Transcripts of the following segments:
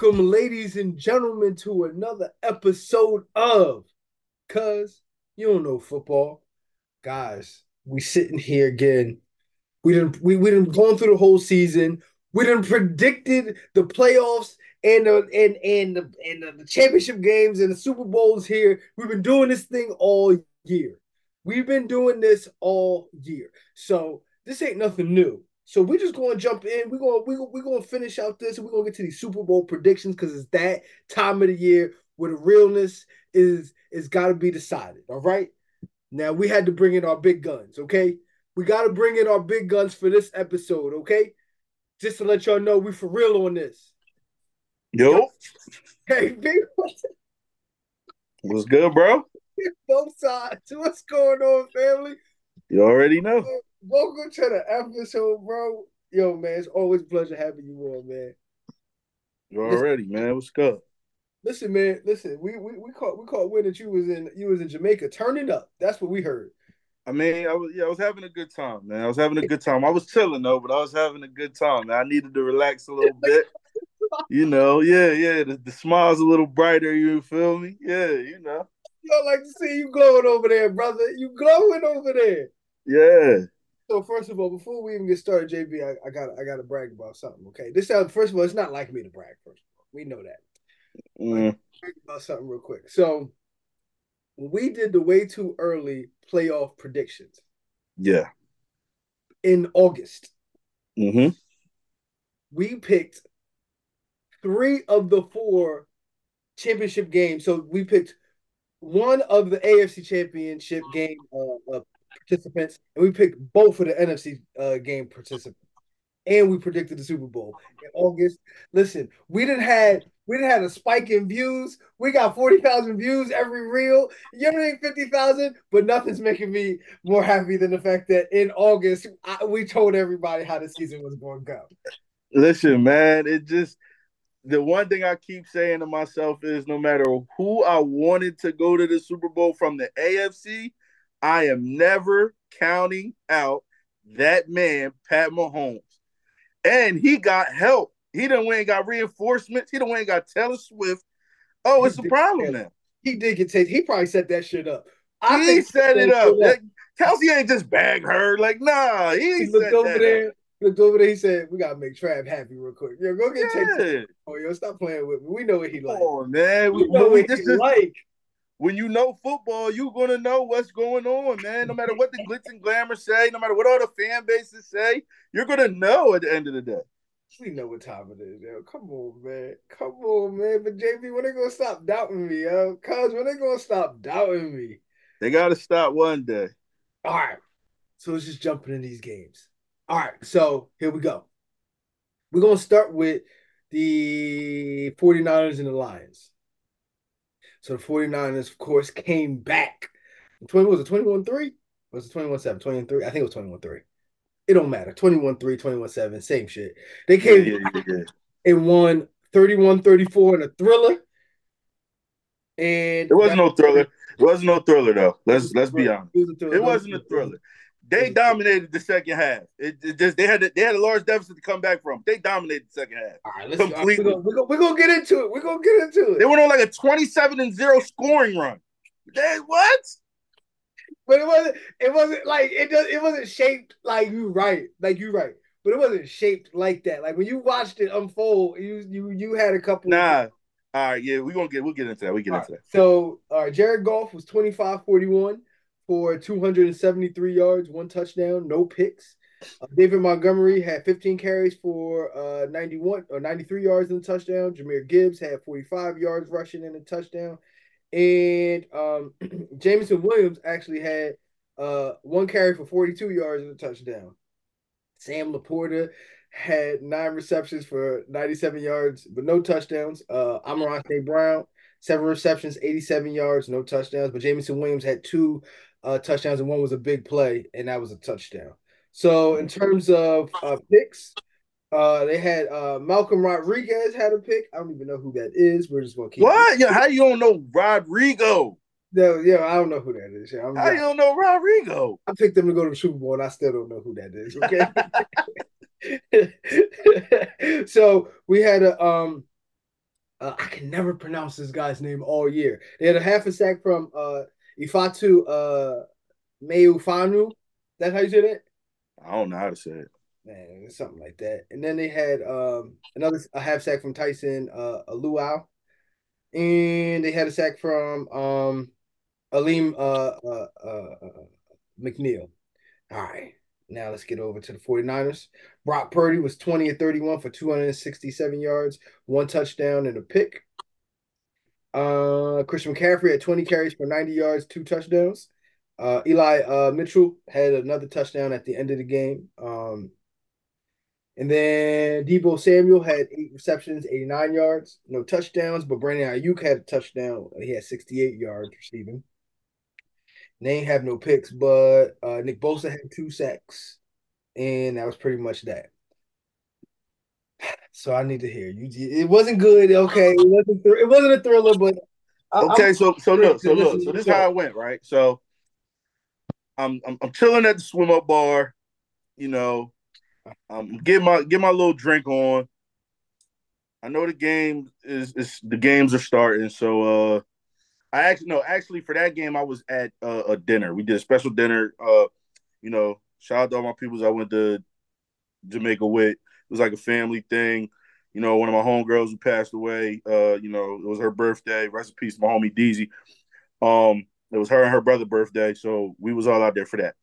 Welcome, ladies and gentlemen, to another episode of Cuz You Don't Know Football. Guys, we sitting here again. We didn't we, we didn't gone through the whole season. We didn't predicted the playoffs and the and and the, and the, the championship games and the Super Bowls here. We've been doing this thing all year. We've been doing this all year. So this ain't nothing new. So we're just going to jump in. We're going we we're going to finish out this, and we're going to get to these Super Bowl predictions because it's that time of the year where the realness is is got to be decided. All right. Now we had to bring in our big guns. Okay, we got to bring in our big guns for this episode. Okay, just to let y'all know we for real on this. Yo, Hey, big what's good, bro? both sides. What's going on, family? You already know. Welcome to the episode, bro. Yo, man, it's always a pleasure having you on, man. You already, man. What's good? Listen, man, listen. We we we caught we caught wind that you was in you was in Jamaica. Turn it up. That's what we heard. I mean, I was yeah, I was having a good time, man. I was having a good time. I was chilling though, but I was having a good time. Man. I needed to relax a little bit. You know, yeah, yeah. The, the smile's a little brighter. You feel me? Yeah, you know. Yo, like to see you glowing over there, brother. You glowing over there. Yeah. So first of all, before we even get started, JB, I, I got I got to brag about something. Okay, this sounds first of all, it's not like me to brag. First of all, we know that. Mm, Brag about something real quick. So we did the way too early playoff predictions yeah. in August, Mm-hmm. we picked three of the four championship games. So we picked one of the AFC championship game uh, uh, participants, and we picked both of the NFC uh, game participants. And we predicted the Super Bowl in August. Listen, we didn't had we didn't had a spike in views. We got forty thousand views every reel. You ain't fifty thousand, but nothing's making me more happy than the fact that in August I, we told everybody how the season was going to go. Listen, man. It just the one thing I keep saying to myself is no matter who I wanted to go to the Super Bowl from the AFC, I am never counting out that man, Pat Mahomes. And he got help. He done went and got reinforcements. He done went and got Taylor Swift. Oh, it's a problem now. He did get taken. He probably set that shit up. I he set it up. He Like, Kelce ain't just bag her. Like, nah, he, ain't looked over that there. up. Looked over there. He said, "We gotta make Trav happy real quick. Yo, go get Yeah. taken. Oh, yo, stop playing with me. We know what he like. on, man. We We- know we- what he is- like. When you know football, you're gonna know what's going on, man. No matter what the glitz and glamour say, no matter what all the fan bases say, you're gonna know at the end of the day. We know what time it is, yo. Come on, man. Come on, man. But JB, when they gonna stop doubting me, yo? Cuz when they gonna stop doubting me? They gotta stop one day. All right. So let's just jump into these games. All right. So here we go. We're going to start with the 49ers and the Lions. So the 49ers, of course, came back. 20, was it 21 3? Was it 21 7? 21 3? I think it was 21 3. It don't matter. 21 3, 21 7, same shit. They came yeah, yeah, yeah. and won 31 34 in a thriller. And It wasn't no thriller. It wasn't no thriller though. Let's let's be honest. Was. It wasn't a thriller. They dominated the second half. It, it just they had they had a large deficit to come back from. They dominated the second half. All right, let's, Completely. we're, gonna, we're, gonna, we're gonna get into it. We're gonna get into it. They went on like a 27 and 0 scoring run. They what? But it wasn't. It wasn't like it. Does. It wasn't shaped like you right. Like you right. But it wasn't shaped like that. Like when you watched it unfold, you you you had a couple. Nah. All right, yeah, we're gonna get we'll get into that. We get All into right. that. So uh, Jared Goff was 25-41 for 273 yards, one touchdown, no picks. Uh, David Montgomery had 15 carries for uh, 91 or 93 yards in the touchdown. Jahmyr Gibbs had 45 yards rushing in the touchdown. And um, Jameson Williams actually had uh, one carry for 42 yards in the touchdown. Sam LaPorta had nine receptions for 97 yards, but no touchdowns. Uh. Brown, seven receptions, 87 yards, no touchdowns. But Jameson Williams had two uh, touchdowns, and one was a big play, and that was a touchdown. So in terms of uh, picks, uh, they had uh, Malcolm Rodriguez had a pick. I don't even know who that is. We're just gonna keep What? Yeah, how you don't know Rodrigo? No, yeah, I don't know who that is. Yeah, I'm, How you don't know Rodrigo? I picked them to go to the Super Bowl, and I still don't know who that is. Okay. so we had a um Uh, I can never pronounce this guy's name all year. They had a half a sack from uh, Ifeatu uh, Melifonwu. That's how you say that? I don't know how to say it. Man, something like that. And then they had um, another a half sack from Tyson uh, Luau, And they had a sack from um, Alim uh, uh, uh, uh McNeill. All right. Now let's get over to the 49ers. Brock Purdy was 20 and 31 for 267 yards, one touchdown and a pick. Uh, Christian McCaffrey had 20 carries for 90 yards, two touchdowns. Uh, Eli uh, Mitchell had another touchdown at the end of the game. Um, and then Deebo Samuel had eight receptions, 89 yards, no touchdowns, but Brandon Aiyuk had a touchdown. He had 68 yards receiving. They ain't have no picks, but uh, Nick Bosa had two sacks, and that was pretty much that. So I need to hear you. It wasn't good. Okay, it wasn't. Thr- it wasn't a thriller, but I, okay. so so look, so look, so this is how it went, right? So I'm I'm, I'm chilling at the swim up bar, you know. I'm get my get my little drink on. I know the game is is the games are starting, so uh I actually no, actually for that game I was at uh, a dinner. We did a special dinner. Uh, you know, shout out to all my peoples I went to Jamaica with. It was like a family thing. You know, one of my homegirls who passed away. Uh, you know, it was her birthday. Rest in peace, my homie Deezy. Um, it was her and her brother' birthday, so we was all out there for that.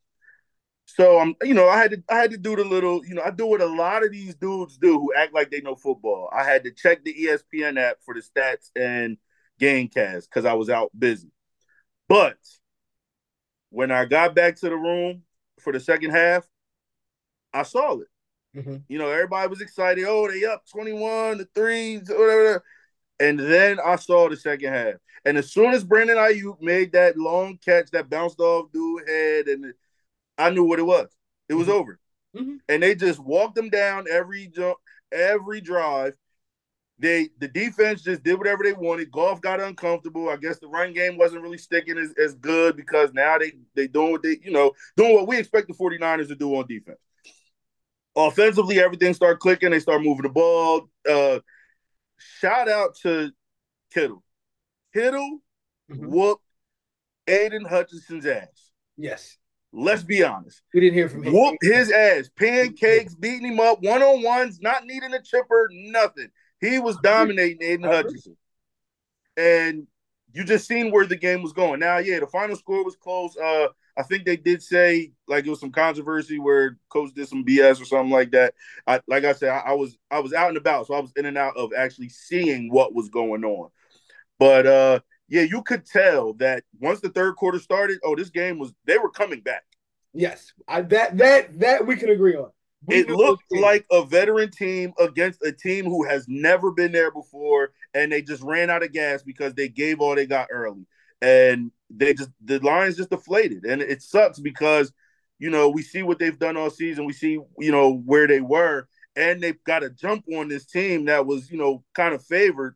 So I'm, um, you know, I had to, I had to do the little, you know, I do what a lot of these dudes do who act like they know football. I had to check the ESPN app for the stats and Gamecast because I was out busy. But when I got back to the room for the second half, I saw it. Mm-hmm. You know, everybody was excited. Oh, they up 21 to 3, whatever. And then I saw the second half. And as soon as Brandon Aiyuk made that long catch that bounced off dude head, and I knew what it was. It was mm-hmm. over. Mm-hmm. And they just walked them down every jump, every drive they the defense just did whatever they wanted. Goff got uncomfortable. I guess the run game wasn't really sticking as, as good because now they they doing what they, you know, doing what we expect the 49ers to do on defense. Offensively, everything started clicking. They start moving the ball. Uh, shout out to Kittle. Kittle mm-hmm. whooped Aidan Hutchinson's ass. Yes. Let's be honest. We didn't hear from him. Whooped his ass. Pancakes, beating him up, one on ones, not needing a chipper, nothing. He was dominating Aidan Hutchinson. And you just seen where the game was going. Now, yeah, the final score was close. Uh, I think they did say like it was some controversy where coach did some BS or something like that. I like I said, I, I, was I was out and about, so I was in and out of actually seeing what was going on. But uh yeah, you could tell that once the third quarter started, oh, this game was they were coming back. Yes, I, that that that we can agree on it looked like a veteran team against a team who has never been there before, and they just ran out of gas because they gave all they got early, and they just the lines just deflated, and it sucks because you know we see what they've done all season, we see you know where they were, and they've got a jump on this team that was you know kind of favored,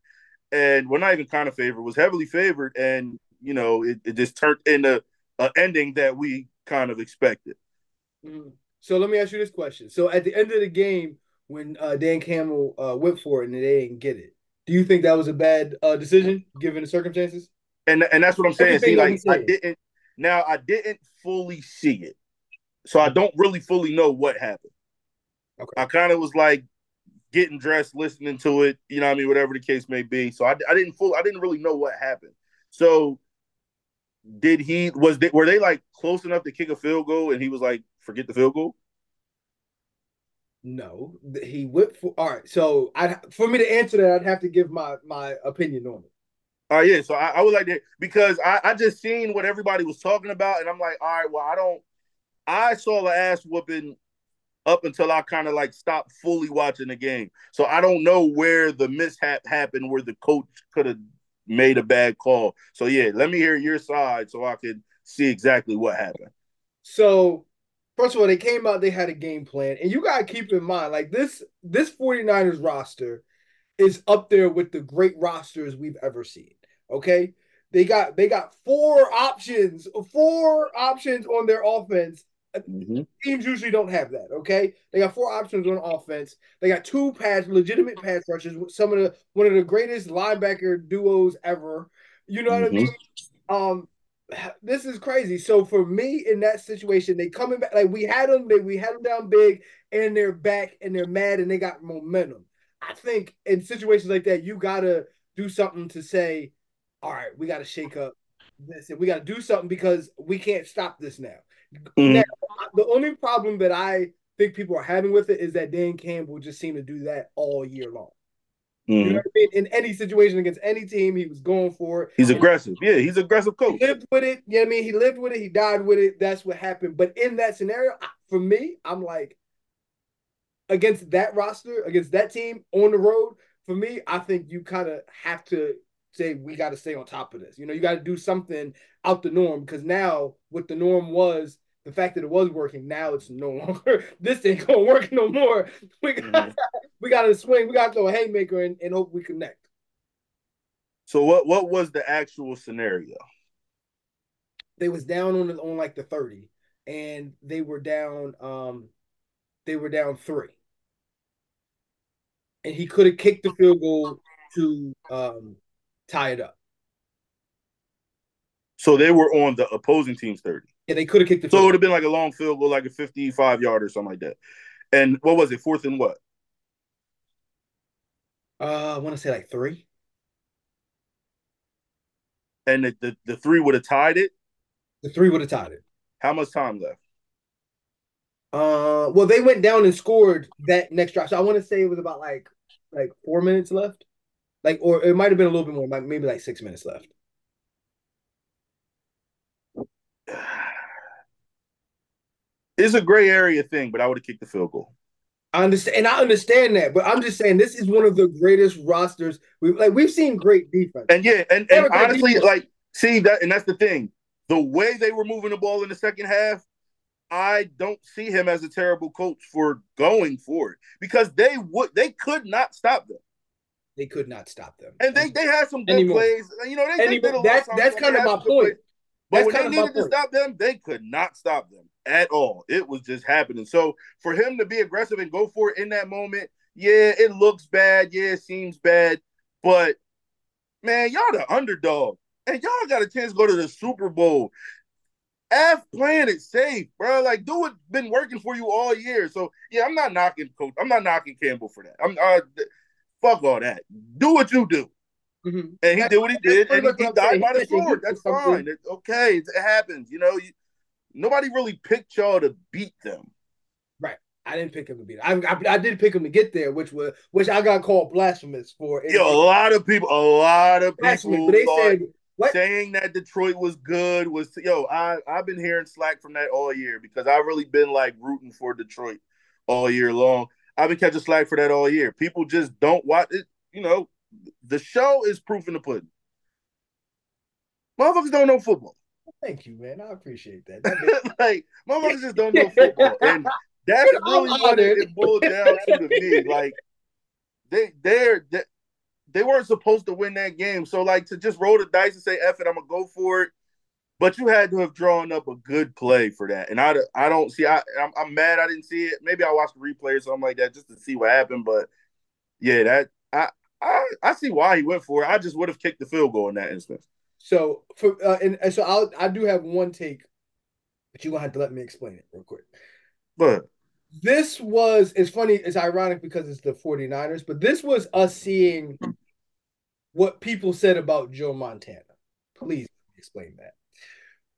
and well, not even kind of favored, was heavily favored, and you know it, it just turned into an ending that we kind of expected. Mm-hmm. So let me ask you this question. So at the end of the game, when uh, Dan Campbell uh, went for it and they didn't get it, do you think that was a bad uh, decision given the circumstances? And and that's what I'm saying. See, like I didn't now I didn't fully see it, so I don't really fully know what happened. Okay. I kind of was like getting dressed, listening to it. You know, I mean, whatever the case may be. So I, I didn't full I didn't really know what happened. So did he was they were they like close enough to kick a field goal and he was like forget the field goal? No, he went for. All right, so I for me to answer that, I'd have to give my my opinion on it. Oh uh, yeah, so I, I would like that because I, I just seen what everybody was talking about, and I'm like, all right, well, I don't. I saw the ass whooping up until I kind of like stopped fully watching the game, so I don't know where the mishap happened, where the coach could have made a bad call. So yeah, let me hear your side so I can see exactly what happened. So first of all, they came out, they had a game plan. And you gotta keep in mind, like this this 49ers roster is up there with the great rosters we've ever seen. Okay. They got they got four options, four options on their offense Mm-hmm. Teams usually don't have that. Okay, they got four options on offense. They got two pass, legitimate pass rushers. Some of the one of the greatest linebacker duos ever. You know mm-hmm. what I mm-hmm. mean? Um, this is crazy. So for me in that situation, they coming back like we had them, they we had them down big, and they're back and they're mad and they got momentum. I think in situations like that, you gotta do something to say, all right, we gotta shake up this and we gotta do something because we can't stop this now. Mm-hmm. now the only problem that I think people are having with it is that Dan Campbell just seemed to do that all year long. Mm-hmm. You know what I mean? In any situation against any team, he was going for it. He's aggressive. Yeah, he's aggressive coach. He lived with it. You know what I mean? He lived with it. He died with it. That's what happened. But in that scenario, for me, I'm like, against that roster, against that team on the road, for me, I think you kind of have to say we got to stay on top of this. You know, you got to do something out the norm because now what the norm was the fact that it was working now it's no longer this ain't gonna work no more. We got mm-hmm. we got to swing. We got to throw a haymaker and, and hope we connect. So what what was the actual scenario? They was down on on like the thirty, and they were down. Um, they were down three, and he could have kicked the field goal to um tie it up. So they were on the opposing team's 30. Yeah, they could have kicked it. So it would have been like a long field goal, like a 55 yard or something like that. And what was it? Fourth and what? Uh, I want to say like three. And the, the, the three would have tied it? The three would have tied it. How much time left? Uh, well, they went down and scored that next drive. So I want to say it was about like like four minutes left, like or it might have been a little bit more, maybe like six minutes left. It's a gray area thing, but I would have kicked the field goal. I understand, and I understand that, but I'm just saying this is one of the greatest rosters. We like we've seen great defense, and yeah, and, and honestly, defense. like see that, and that's the thing. The way they were moving the ball in the second half, I don't see him as a terrible coach for going for it because they would they could not stop them. They could not stop them, and they they had some good Anymore. plays. You know, they, they did a that's that's kind of my point. But That's when they needed to stop them, they could not stop them at all. It was just happening. So for him to be aggressive and go for it in that moment, yeah, it looks bad. Yeah, it seems bad. But man, y'all the underdog. And y'all got a chance to go to the Super Bowl. F playing it safe, bro. Like, do what been working for you all year. So yeah, I'm not knocking coach. I'm not knocking Campbell for that. I'm uh fuck all that. Do what you do. Mm-hmm. And he did what he did, and he, he died by the sword. That's fine. It's okay. It happens. You know, you, nobody really picked y'all to beat them. Right. I didn't pick him to beat. Them. I, I, I did pick him to get there, which was which I got called blasphemous for. Yo, a lot of people, a lot of people they said, what? saying that Detroit was good was yo. I I've been hearing slack from that all year because I've really been like rooting for Detroit all year long. I've been catching slack for that all year. People just don't watch it. You know, the show is proof in the pudding. Motherfuckers don't know football. Thank you, man. I appreciate that. that like motherfuckers just don't know football, and that's really what it, it boils down to to me. Like they they're they, they weren't supposed to win that game, so like to just roll the dice and say "F it," I'm gonna go for it. But you had to have drawn up a good play for that, and I, I don't see. I I'm, I'm mad I didn't see it. Maybe I watched the replay or something like that just to see what happened. But yeah, that I I, I see why he went for it. I just would have kicked the field goal in that instance. So for uh, and, and so I'll I do have one take, but you're gonna have to let me explain it real quick. But this was it's funny, it's ironic because it's the 49ers, but this was us seeing what people said about Joe Montana. Please explain that.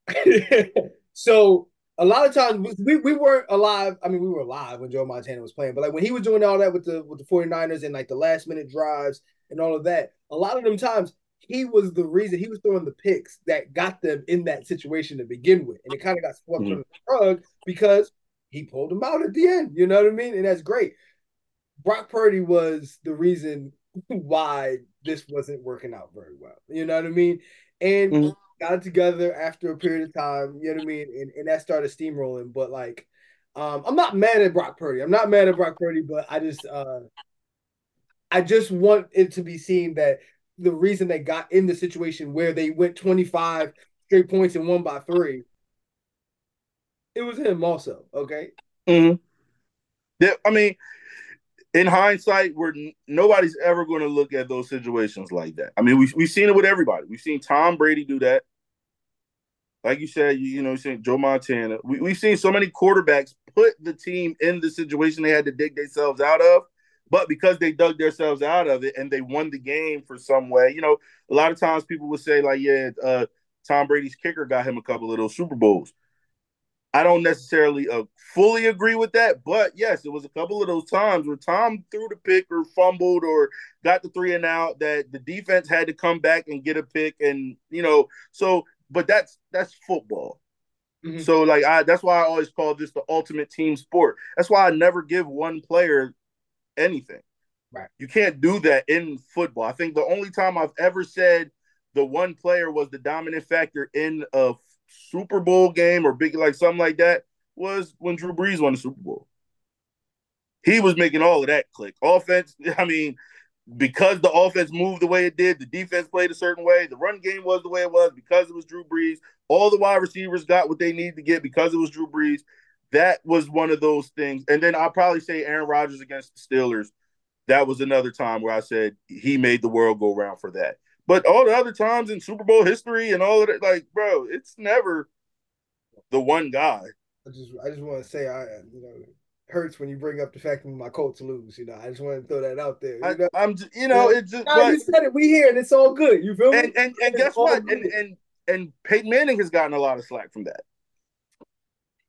so a lot of times we, we weren't alive. I mean, we were alive when Joe Montana was playing, but like when he was doing all that with the with the 49ers and like the last minute drives and all of that, a lot of them times he was the reason he was throwing the picks that got them in that situation to begin with. And it kind of got swept mm-hmm. under the rug because he pulled them out at the end. You know what I mean? And that's great. Brock Purdy was the reason why this wasn't working out very well. You know what I mean? And mm-hmm got it together after a period of time, you know what I mean? And, and that started steamrolling. But like, um, I'm not mad at Brock Purdy. I'm not mad at Brock Purdy, but I just uh I just want it to be seen that the reason they got in the situation where they went 25 straight points and won by three it was him also. Okay. Mm-hmm. Yeah, I mean, in hindsight, we're nobody's ever going to look at those situations like that. I mean, we we've seen it with everybody. We've seen Tom Brady do that. Like you said, you, you know, seen Joe Montana. We, we've seen so many quarterbacks put the team in the situation they had to dig themselves out of. But because they dug themselves out of it and they won the game for some way, you know, a lot of times people would say, like, yeah, uh, Tom Brady's kicker got him a couple of those Super Bowls. I don't necessarily uh, fully agree with that, but yes, it was a couple of those times where Tom threw the pick or fumbled or got the three and out that the defense had to come back and get a pick, and you know, so but that's that's football. Mm-hmm. So like I that's why I always call this the ultimate team sport. That's why I never give one player anything. Right. You can't do that in football. I think the only time I've ever said the one player was the dominant factor in a Super Bowl game or big like something like that was when Drew Brees won the Super Bowl. He was making all of that click. Offense, I mean, because the offense moved the way it did, the defense played a certain way, the run game was the way it was because it was Drew Brees. All the wide receivers got what they needed to get because it was Drew Brees. That was one of those things. And then I'll probably say Aaron Rodgers against the Steelers. That was another time where I said he made the world go round for that. But all the other times in Super Bowl history and all of it, like, bro, it's never the one guy. I just, I just want to say, I, you know, hurts when you bring up the fact that my Colts lose. You know, I just want to throw that out there. You know? I, am just you know, it's just. No, but, you said it. We here, and it's all good. You feel and, me? And and, guess what? And, and and Peyton Manning has gotten a lot of slack from that.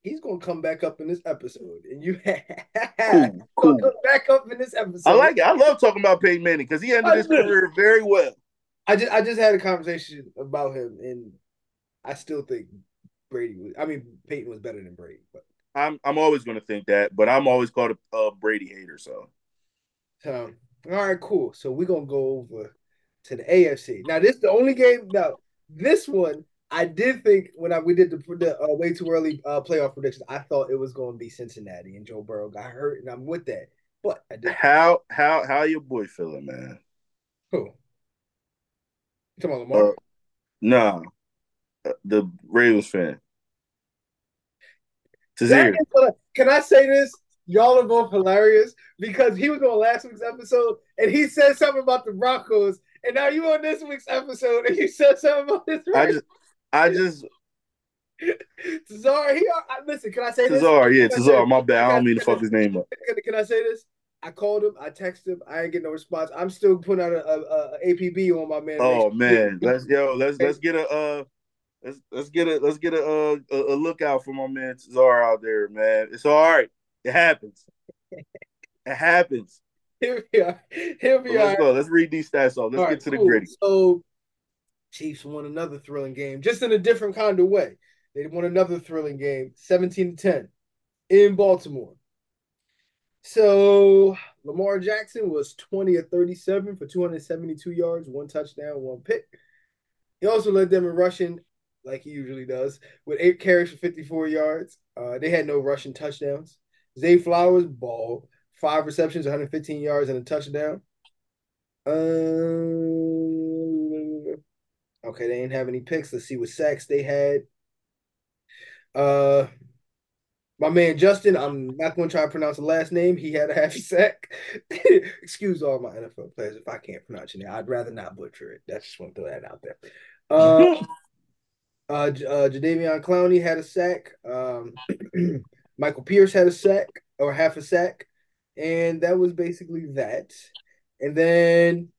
He's gonna come back up in this episode, and you cool, cool. come back up in this episode. I like it. I love talking about Peyton Manning because he ended his career very well. I just I just had a conversation about him, and I still think Brady was. I mean, Peyton was better than Brady, but I'm I'm always going to think that. But I'm always called a, a Brady hater. So, so all right, cool. So we're gonna go over to the AFC. Now, this the only game. Now, this one I did think when I we did the, the uh, way too early uh, playoff predictions, I thought it was going to be Cincinnati and Joe Burrow got hurt, and I'm with that. But. How how how your boy feeling, man? Who? You talking about Lamar? Uh, nah, uh, the Ravens fan. Can I say this? Y'all are both hilarious because he was on last week's episode and he said something about the Broncos, and now you on this week's episode and you said something about this. I just, I just. Tazar, he I, listen. Can I say this? Tazar, yeah, Tazar. My bad. I don't mean to fuck his name up. Can, can I say this? I called him. I texted him. I ain't get no response. I'm still putting out a, a, a APB on my man. Oh man, let's yo, let's let's get a uh, let's let's get a let's get a uh, a, a lookout for my man Cesar out there, man. It's all right. It happens. it happens. Here we are. Here we let's are. go. Let's read these stats off. Let's all get right, to cool. the gritty. So, Chiefs won another thrilling game, just in a different kind of way. They won another thrilling game, seventeen to ten, in Baltimore. So Lamar Jackson was 20 of 37 for 272 yards, one touchdown, one pick. He also led them in rushing, like he usually does, with eight carries for 54 yards. Uh, they had no rushing touchdowns. Zay Flowers, ball, five receptions, 115 yards, and a touchdown. Um, okay, they didn't have any picks. Let's see what sacks they had. Uh, my man Justin, I'm not going to try to pronounce the last name. He had a half sack. Excuse all my NFL players if I can't pronounce your name. I'd rather not butcher it. That's just want to throw that out there. Uh, uh, uh, Jadeveon Clowney had a sack. Um, Michael Pierce had a sack or half a sack, and that was basically that. And then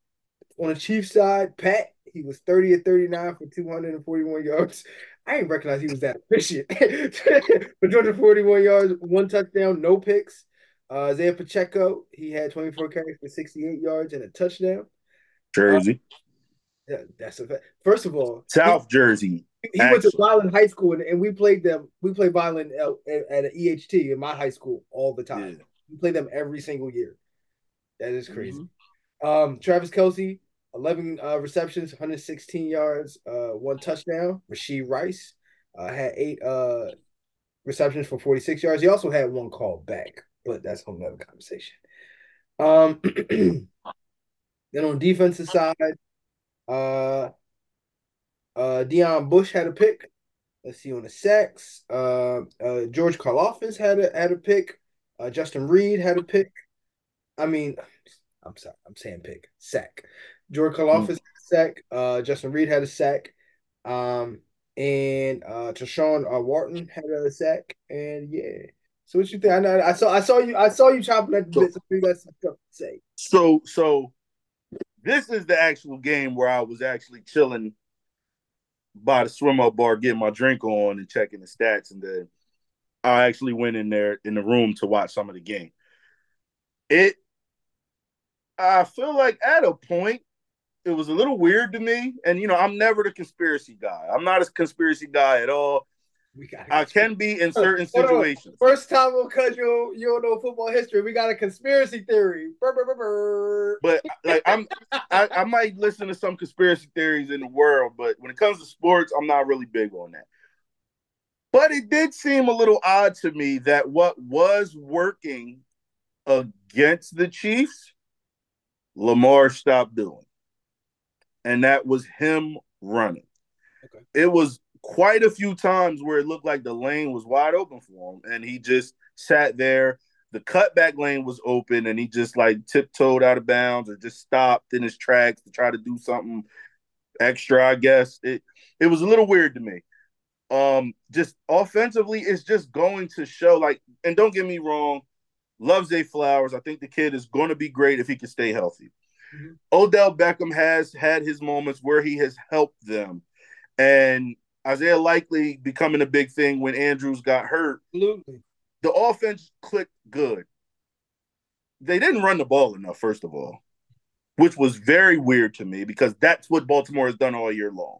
on the Chiefs side, Pat he was 30 at 39 for 241 yards. I didn't recognize he was that efficient. for 241 yards, one touchdown, no picks. Uh, Isaiah Pacheco, he had 24 carries for 68 yards and a touchdown. Jersey. Uh, yeah, that's a fact. First of all, South he, Jersey. He actually. went to Vineland High School, and, and, we played them. We played Vineland at, at, an EHT in my high school all the time. Yeah. We play them every single year. That is crazy. Mm-hmm. Um, Travis Kelce, 11 uh, receptions, 116 yards, uh, one touchdown. Rashee Rice uh, had eight uh, receptions for 46 yards. He also had one call back, but that's a whole nother conversation. Um, then on defensive side, uh, Deon Bush had a pick. Let's see on the sacks. Uh, uh, George Karlaftis had a had a pick. Uh, Justin Reid had a pick. I mean, I'm sorry, I'm saying pick sack. George Karlaftis mm. had a sack. Uh, Justin Reid had a sack. Um, and uh, Tershawn uh, Wharton had a sack. And yeah. So what you think? I know I saw I saw you I saw you chopping at the bit. So you got some stuff to say. So so this is the actual game where I was actually chilling by the swim up bar, getting my drink on and checking the stats, and then I actually went in there in the room to watch some of the game. It, I feel like at a point, it was a little weird to me, and you know, I'm never the conspiracy guy. I'm not a conspiracy guy at all. We got. I can be in certain situations. First time because you you don't know football history. We got a conspiracy theory. Burr, burr, burr, but like I'm, I, I might listen to some conspiracy theories in the world, but when it comes to sports, I'm not really big on that. But it did seem a little odd to me that what was working against the Chiefs, Lamar stopped doing, and that was him running. Okay. It was quite a few times where it looked like the lane was wide open for him, and he just sat there. The cutback lane was open, and he just like tiptoed out of bounds or just stopped in his tracks to try to do something extra. I guess it it was a little weird to me. Um, just offensively, it's just going to show like, and don't get me wrong, loves Zay Flowers. I think the kid is going to be great if he can stay healthy. Mm-hmm. Odell Beckham has had his moments where he has helped them, and Isaiah Likely becoming a big thing when Andrews got hurt. Absolutely. The offense clicked good. They didn't run the ball enough, first of all, which was very weird to me because that's what Baltimore has done all year long.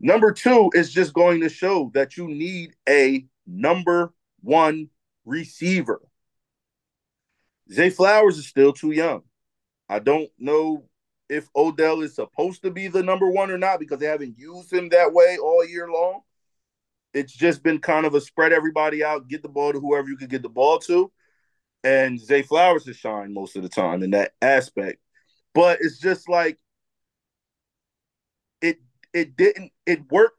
Number two is just going to show that you need a number one receiver. Zay Flowers is still too young. I don't know if Odell is supposed to be the number one or not because they haven't used him that way all year long. It's just been kind of a spread everybody out, get the ball to whoever you could get the ball to. And Zay Flowers has shined most of the time in that aspect. But it's just like it it didn't it worked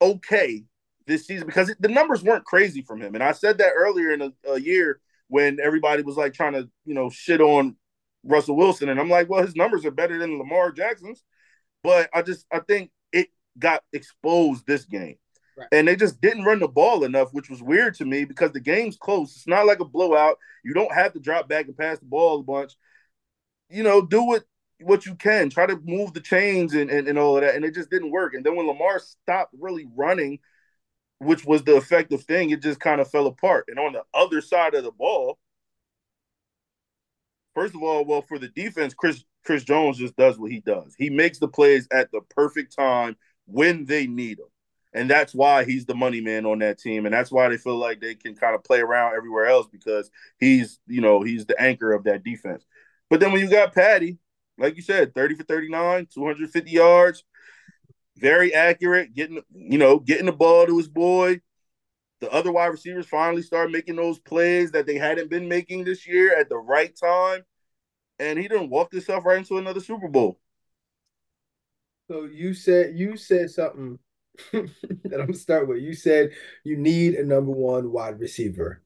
okay this season because it, the numbers weren't crazy from him. And I said that earlier in a, a year when everybody was like trying to, you know, shit on Russell Wilson. And I'm like, well, his numbers are better than Lamar Jackson's. But I just I think it got exposed this game. Right. And they just didn't run the ball enough, which was weird to me because the game's close. It's not like a blowout. You don't have to drop back and pass the ball a bunch. You know, do what what you can. Try to move the chains and, and, and all of that. And it just didn't work. And then when Lamar stopped really running, which was the effective thing, it just kind of fell apart. And on the other side of the ball, First of all, well, for the defense, Chris Chris Jones just does what he does. He makes the plays at the perfect time when they need him. And that's why he's the money man on that team. And that's why they feel like they can kind of play around everywhere else because he's, you know, he's the anchor of that defense. But then when you got Patty, like you said, 30 for 39, 250 yards, very accurate, getting, you know, getting the ball to his boy. The other wide receivers finally start making those plays that they hadn't been making this year at the right time. And he didn't walk himself right into another Super Bowl. So you said you said something that I'm gonna start with. You said you need a number one wide receiver.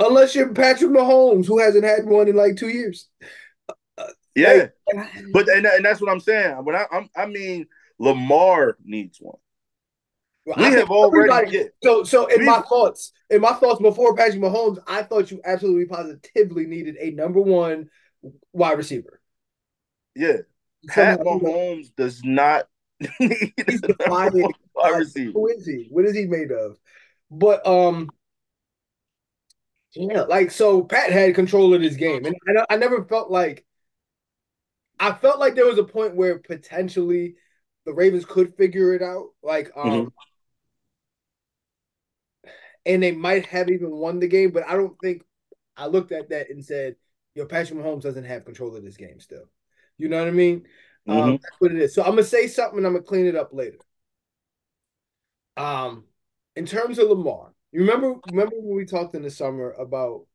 Unless you're Patrick Mahomes, who hasn't had one in like two years. Yeah, but and, and that's what I'm saying. When I I'm, I mean Lamar needs one. We I have already. Get, so, so in my thoughts, in my thoughts before Patrick Mahomes, I thought you absolutely positively needed a number one wide receiver. Yeah, Pat Mahomes does not need he's a wide receiver. Who is he? What is he made of? But um, yeah, like so, Pat had control of this game, and I, I never felt like I felt like there was a point where potentially the Ravens could figure it out. Like um. Mm-hmm and they might have even won the game, but I don't think I looked at that and said, "Yo, Patrick Mahomes doesn't have control of this game still." You know what I mean? Um, mm-hmm. Um, that's what it is. So I'm gonna say something. and I'm gonna clean it up later. Um, in terms of Lamar, you remember remember when we talked in the summer about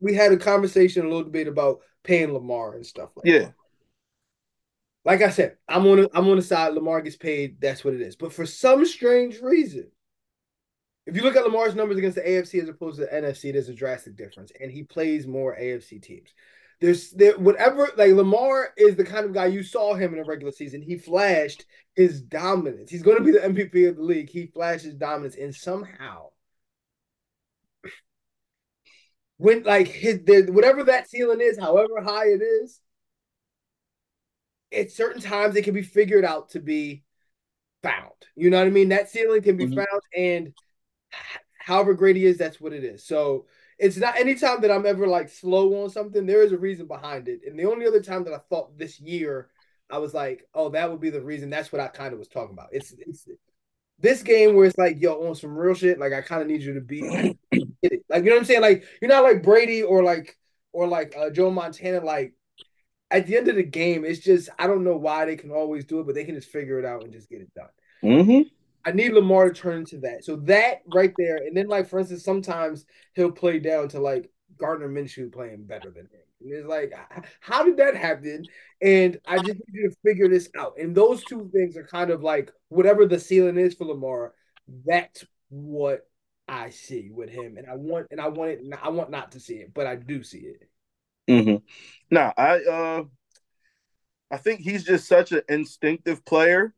we had a conversation, a little debate about paying Lamar and stuff like yeah. that. like I said, I'm on a, I'm on the side. Lamar gets paid. That's what it is. But for some strange reason, if you look at Lamar's numbers against the AFC as opposed to the NFC, there's a drastic difference, and he plays more AFC teams. There's there whatever like Lamar is the kind of guy you saw him in a regular season. He flashed his dominance. He's going to be the MVP of the league. He flashes dominance, and somehow when like his there, whatever that ceiling is, however high it is, at certain times it can be figured out to be found. You know what I mean? That ceiling can be mm-hmm. found, and however great he is, that's what it is. So it's not anytime that I'm ever like slow on something, there is a reason behind it. And the only other time that I thought this year, I was like, oh, that would be the reason. That's what I kind of was talking about. It's it's this game where it's like, yo, on some real shit, like I kind of need you to be. Like, you know what I'm saying? Like, you're not like Brady or like or like uh, Joe Montana, like at the end of the game, it's just I don't know why they can always do it, but they can just figure it out and just get it done. Mm-hmm. I need Lamar to turn into that. So that right there, and then like for instance, sometimes he'll play down to like Gardner Minshew playing better than him. And it's like, how did that happen? And I just need you to figure this out. And those two things are kind of like whatever the ceiling is for Lamar. That's what I see with him, and I want and I want it. I want not to see it, but I do see it. Mm-hmm. Now, I uh, I think he's just such an instinctive player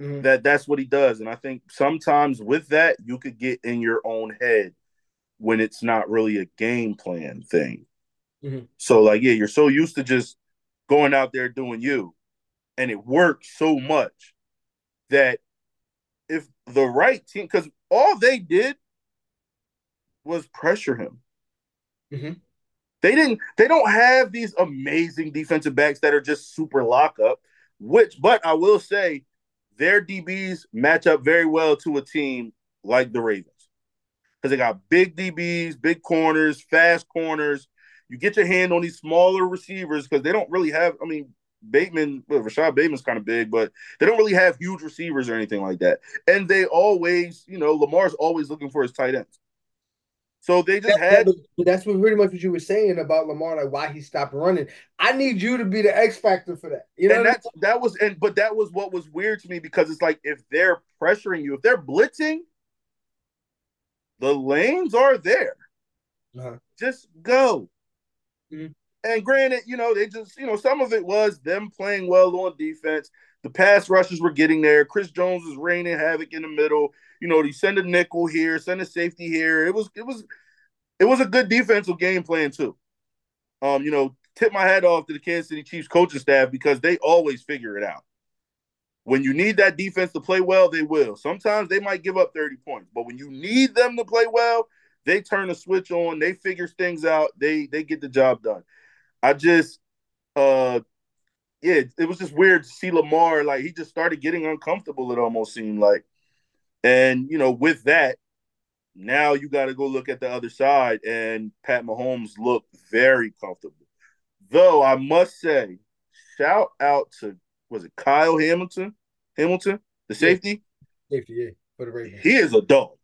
mm-hmm. that that's what he does, and I think sometimes with that you could get in your own head when it's not really a game plan thing. Mm-hmm. So, like, yeah, you're so used to just going out there doing you, and it works so much that if the right team, because all they did was pressure him. Mm-hmm. They didn't. They don't have these amazing defensive backs that are just super lockup. Which, but I will say, their DBs match up very well to a team like the Ravens because they got big DBs, big corners, fast corners. You get your hand on these smaller receivers because they don't really have. I mean, Bateman, well, Rashod Bateman's kind of big, but they don't really have huge receivers or anything like that. And they always, you know, Lamar's always looking for his tight ends. So they just that, had. That that's what pretty much what you were saying about Lamar, like why he stopped running. I need you to be the X factor for that. You know, and that's I mean? that was, and but that was what was weird to me because it's like if they're pressuring you, if they're blitzing, the lanes are there. Uh-huh. Just go. Mm-hmm. And granted, you know, they just, you know, some of it was them playing well on defense. The pass rushes were getting there. Chris Jones was raining havoc in the middle. You know, he send a nickel here, send a safety here. It was, it was, it was a good defensive game plan too. Um, you know, tip my hat off to the Kansas City Chiefs coaching staff because they always figure it out. When you need that defense to play well, they will. Sometimes they might give up 30 points, but when you need them to play well, they turn the switch on, they figure things out, they they get the job done. I just uh yeah, it was just weird to see Lamar like he just started getting uncomfortable. It almost seemed like, and you know, with that, now you got to go look at the other side, and Pat Mahomes looked very comfortable. Though I must say, shout out to was it Kyle Hamilton? Hamilton, the safety. Yeah. Safety, yeah, for the Ravens. He is a dog.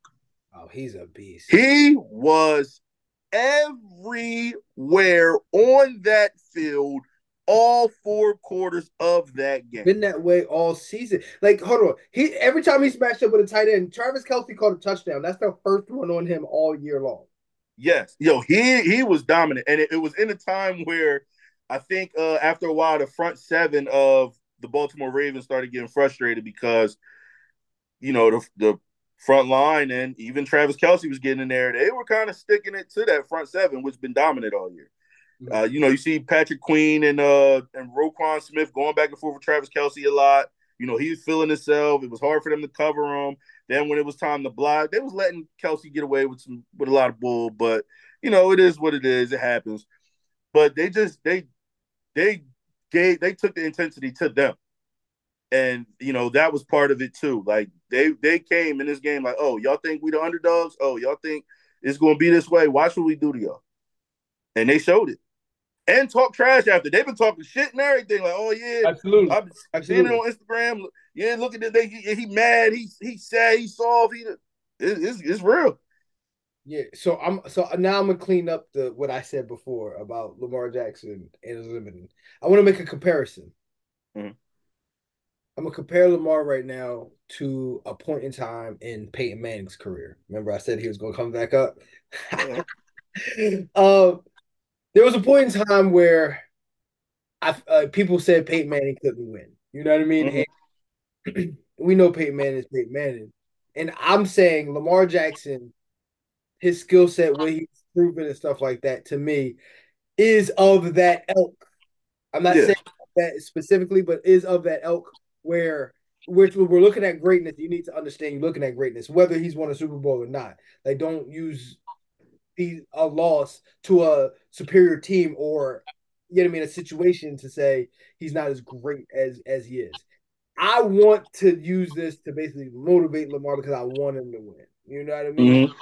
Oh, he's a beast. He was everywhere on that field all four quarters of that game. Been that way all season. Like, hold on. He every time he matched up with a tight end, Travis Kelce caught a touchdown. That's the first one on him all year long. Yes. Yo, he he was dominant. And it, it was in a time where I think uh after a while the front seven of the Baltimore Ravens started getting frustrated because you know the the front line and even Travis Kelce was getting in there. They were kind of sticking it to that front seven, which been dominant all year. Uh, you know, you see Patrick Queen and uh and Roquan Smith going back and forth with Travis Kelce a lot. You know, he was feeling himself. It was hard for them to cover him. Then when it was time to block, they was letting Kelce get away with some with a lot of bull. But you know, it is what it is. It happens. But they just they they gave they took the intensity to them and you know that was part of it too. Like they they came in this game like, oh, y'all think we the underdogs? Oh, y'all think it's to be this way? Watch what we do to y'all, and they showed it. And talk trash after they've been talking shit and everything. Like, oh yeah, absolutely. I've seen it on Instagram. Yeah, look at it. They, he, he mad. He he sad. He soft. He it, it's it's real. Yeah, so I'm so now I'm gonna clean up the what I said before about Lamar Jackson and his limiting. I want to make a comparison Mm-hmm. I'm gonna compare Lamar right now to a point in time in Peyton Manning's career. Remember, I said he was gonna come back up. um, there was a point in time where I uh, people said Peyton Manning couldn't win. You know what I mean? Mm-hmm. we know Peyton Manning is Peyton Manning, and I'm saying Lamar Jackson, his skill set, what he's proven and stuff like that, to me, is of that elk. I'm not yeah. saying that specifically, but is of that elk where which we're looking at greatness. You need to understand you're looking at greatness, whether he's won a Super Bowl or not. Like, don't use the a loss to a superior team or you know what I mean a situation to say he's not as great as as he is. I want to use this to basically motivate Lamar because I want him to win. You know what I mean? Mm-hmm.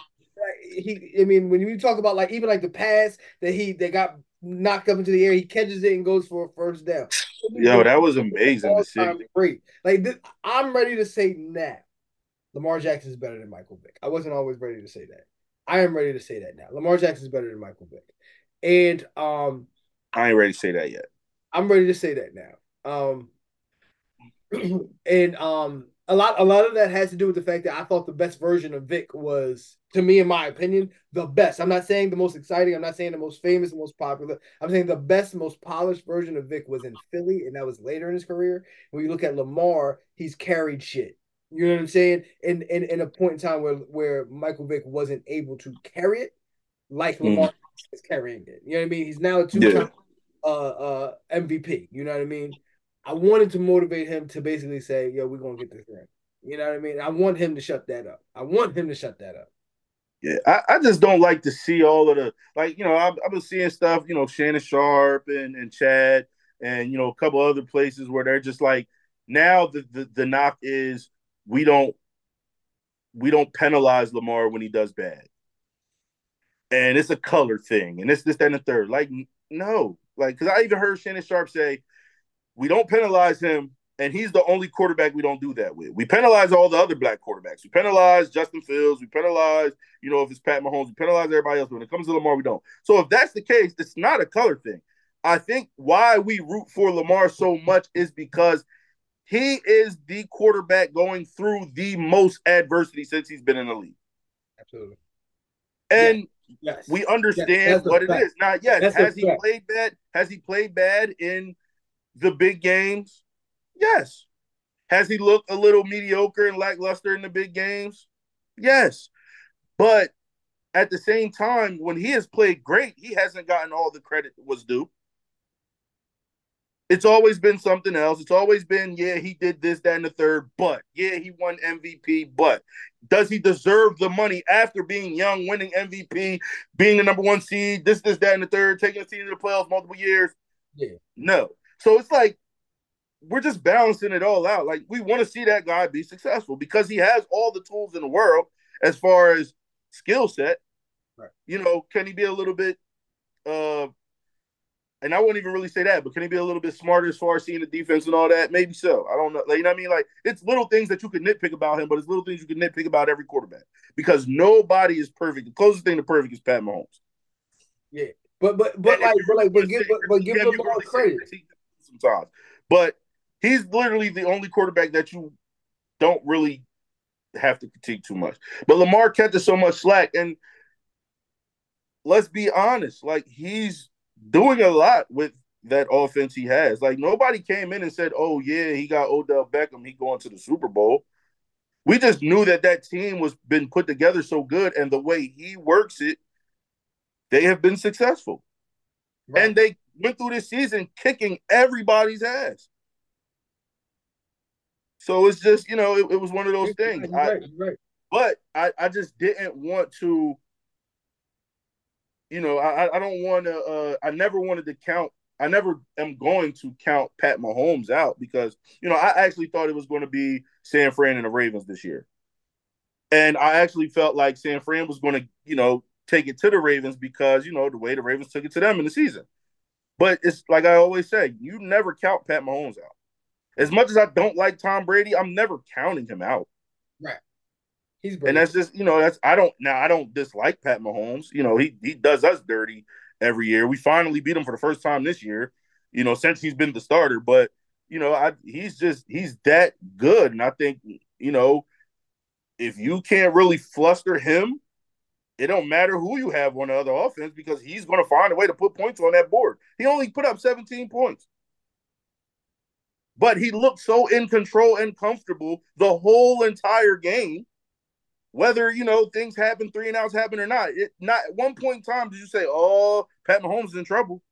He, I mean, when you talk about like even like the pass that he they got knocked up into the air, he catches it and goes for a first down. Yo, that was amazing to see. Great. Like this, I'm ready to say now, Lamar Jackson is better than Michael Vick. I wasn't always ready to say that. I am ready to say that now. Lamar Jackson is better than Michael Vick, and um, I ain't ready to say that yet. I'm ready to say that now. Um, and um, a lot a lot of that has to do with the fact that I thought the best version of Vick was, to me, in my opinion, the best. I'm not saying the most exciting. I'm not saying the most famous, the most popular. I'm saying the best, most polished version of Vick was in Philly, and that was later in his career. When you look at Lamar, he's carried shit. You know what I'm saying? In in, in a point in time where where Michael Vick wasn't able to carry it like mm. Lamar is carrying it. You know what I mean? He's now a two time yeah. uh, uh, MVP. You know what I mean? I wanted to motivate him to basically say, "Yo, we're gonna get this ring." You know what I mean? I want him to shut that up. I want him to shut that up. Yeah, I, I just don't like to see all of the like. You know, I've, I've been seeing stuff. You know, Shannon Sharpe and and Chad and you know a couple other places where they're just like now the the, the knock is we don't we don't penalize Lamar when he does bad. And it's a color thing, and it's this, that, and the third. Like, no, like, because I even heard Shannon Sharpe say, we don't penalize him, and he's the only quarterback we don't do that with. We penalize all the other black quarterbacks. We penalize Justin Fields. We penalize, you know, if it's Pat Mahomes, we penalize everybody else. But when it comes to Lamar, we don't. So if that's the case, it's not a color thing. I think why we root for Lamar so much is because he is the quarterback going through the most adversity since he's been in the league. Absolutely. And yes. we understand yes, what it fact. is. Now, yes, that's has he fact. played bad? Has he played bad in the big games? Yes. Has he looked a little mediocre and lackluster in the big games? Yes. But at the same time, when he has played great, he hasn't gotten all the credit that was due. It's always been something else. It's always been, yeah, he did this, that, and the third, but yeah, he won MVP. But does he deserve the money after being young, winning MVP, being the number one seed, this, this, that, and the third, taking a team to the playoffs multiple years? Yeah. No. So it's like we're just balancing it all out. Like we want to see that guy be successful because he has all the tools in the world as far as skill set. Right. You know, can he be a little bit uh and I won't even really say that, but can he be a little bit smarter as far as seeing the defense and all that? Maybe so. I don't know. Like, you know what I mean? Like, it's little things that you can nitpick about him, but it's little things you can nitpick about every quarterback because nobody is perfect. The closest thing to perfect is Pat Mahomes. Yeah, but but but like but like but give but, but give him more credit sometimes. But he's literally the only quarterback that you don't really have to critique too much. But Lamar kept so much slack, and let's be honest, like he's doing a lot with that offense he has. Like nobody came in and said, "Oh yeah, he got Odell Beckham. He going to the Super Bowl." We just knew that that team was been put together so good, and the way he works it, they have been successful, right. and they went through this season kicking everybody's ass. So it's just you know it, it was one of those things. Right, right. But I, I just didn't want to you know, I, I don't want to. Uh, I never wanted to count. I never am going to count Pat Mahomes out because you know I actually thought it was going to be San Fran and the Ravens this year, and I actually felt like San Fran was going to you know take it to the Ravens because you know the way the Ravens took it to them in the season. But it's like I always say, you never count Pat Mahomes out. As much as I don't like Tom Brady, I'm never counting him out. Right. He's and that's just you know that's I don't now I don't dislike Pat Mahomes. You know he he does us dirty every year. We finally beat him for the first time this year. You know since he's been the starter, but you know, I he's just he's that good, and I think you know if you can't really fluster him, it don't matter who you have on the other offense because he's going to find a way to put points on that board. He only put up 17 points. But he looked so in control and comfortable the whole entire game. Whether you know things happen, three and outs happen or not, it not at one point in time did you say, "Oh, Pat Mahomes is in trouble."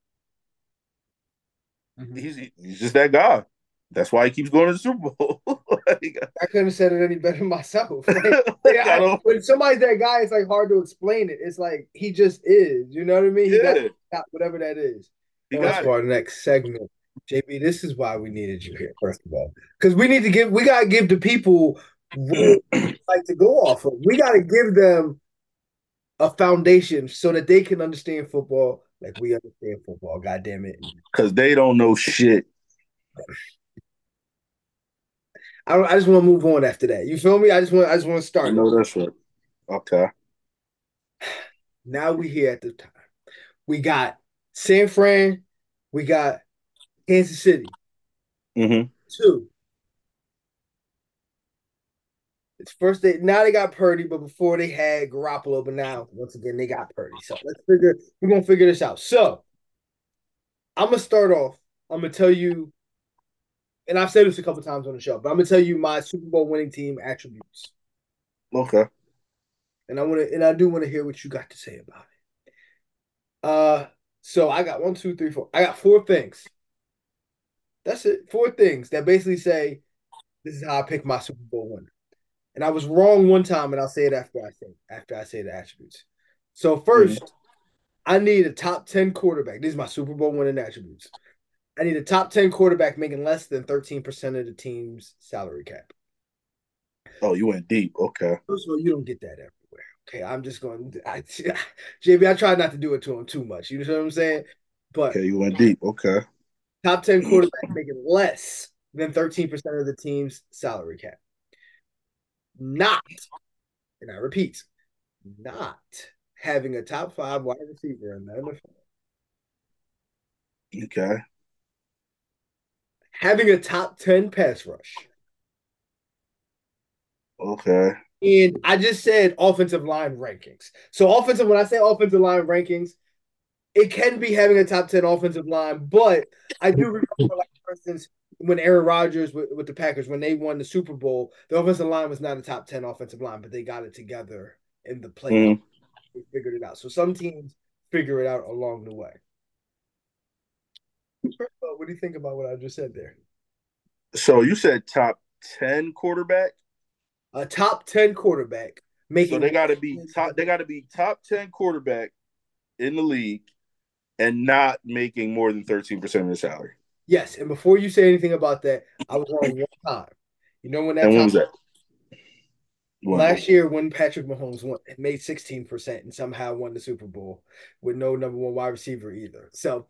Mm-hmm. He's he's just that guy. That's why he keeps going to the Super Bowl. like, I couldn't have said it any better myself. Like, yeah, I, when somebody's that guy, it's like hard to explain it. It's like he just is. You know what I mean? He yeah. got, got whatever that is. He got for our next segment. JB, this is why we needed you here, first of all. Because we need to give we gotta give the people like to go off of. We gotta give them a foundation so that they can understand football like we understand football. God damn it. Because they don't know shit. I, I just want to move on after that. You feel me? I just want I just want to start. No, that's right. Okay. Now we here at the time. We got San Fran. We got Kansas City. Mm-hmm. Two. It's first they now they got Purdy, but before they had Garoppolo, but now once again they got Purdy. So let's figure we're gonna figure this out. So I'm gonna start off. I'm gonna tell you and I've said this a couple times on the show, but I'm gonna tell you my Super Bowl winning team attributes. Okay. And I want to, and I do want to hear what you got to say about it. Uh, so I got one, two, three, four. I got four things. That's it. Four things that basically say this is how I pick my Super Bowl winner. And I was wrong one time, and I'll say it after I say after I say the attributes. So 1st mm-hmm. I need a top ten quarterback. These are my Super Bowl winning attributes. I need a top 10 quarterback making less than 13% of the team's salary cap. Oh, you went deep. Okay. First of all, you don't get that everywhere. Okay. I'm just going, I, JB, I try not to do it to him too much. You know what I'm saying? But okay, you went deep. Okay. Top 10 quarterback making less than 13% of the team's salary cap. Not, and I repeat, not having a top five wide receiver in the NFL. Okay having a top 10 pass rush. Okay. And I just said offensive line rankings. So offensive, when I say offensive line rankings, it can be having a top 10 offensive line, but I do remember, like, for instance, when Aaron Rodgers with, with the Packers, when they won the Super Bowl, the offensive line was not a top 10 offensive line, but they got it together in the play. Mm. They figured it out. So some teams figure it out along the way. All, what do you think about what I just said there? So you said top ten quarterback. A top ten quarterback making. So they got to be top. They got to be top ten quarterback in the league, and not making more than thirteen percent of their salary. Yes, and before you say anything about that, I was wrong one time. You know when that? And when was that? Last year, when Patrick Mahomes won, made sixteen percent and somehow won the Super Bowl with no number one wide receiver either. So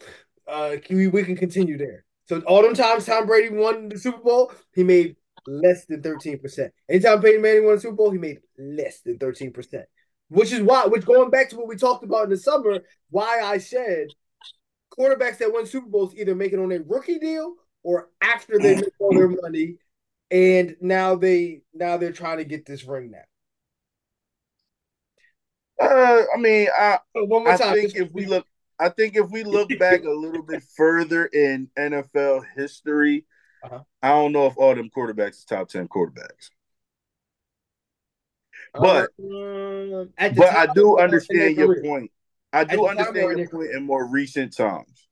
uh, we, we can continue there. So all them times Tom Brady won the Super Bowl, he made less than 13%. Anytime Peyton Manning won the Super Bowl, he made less than 13%. Which is why, which going back to what we talked about in the summer, why I said quarterbacks that win Super Bowls either make it on a rookie deal or after they make all their money, and now they now they're trying to get this ring now. Uh, I mean, I, I think if we look I think if we look back a little bit further in NFL history, uh-huh. I don't know if all them quarterbacks is top ten quarterbacks. But uh, but I do understand your career. point. I do understand your point in more recent times.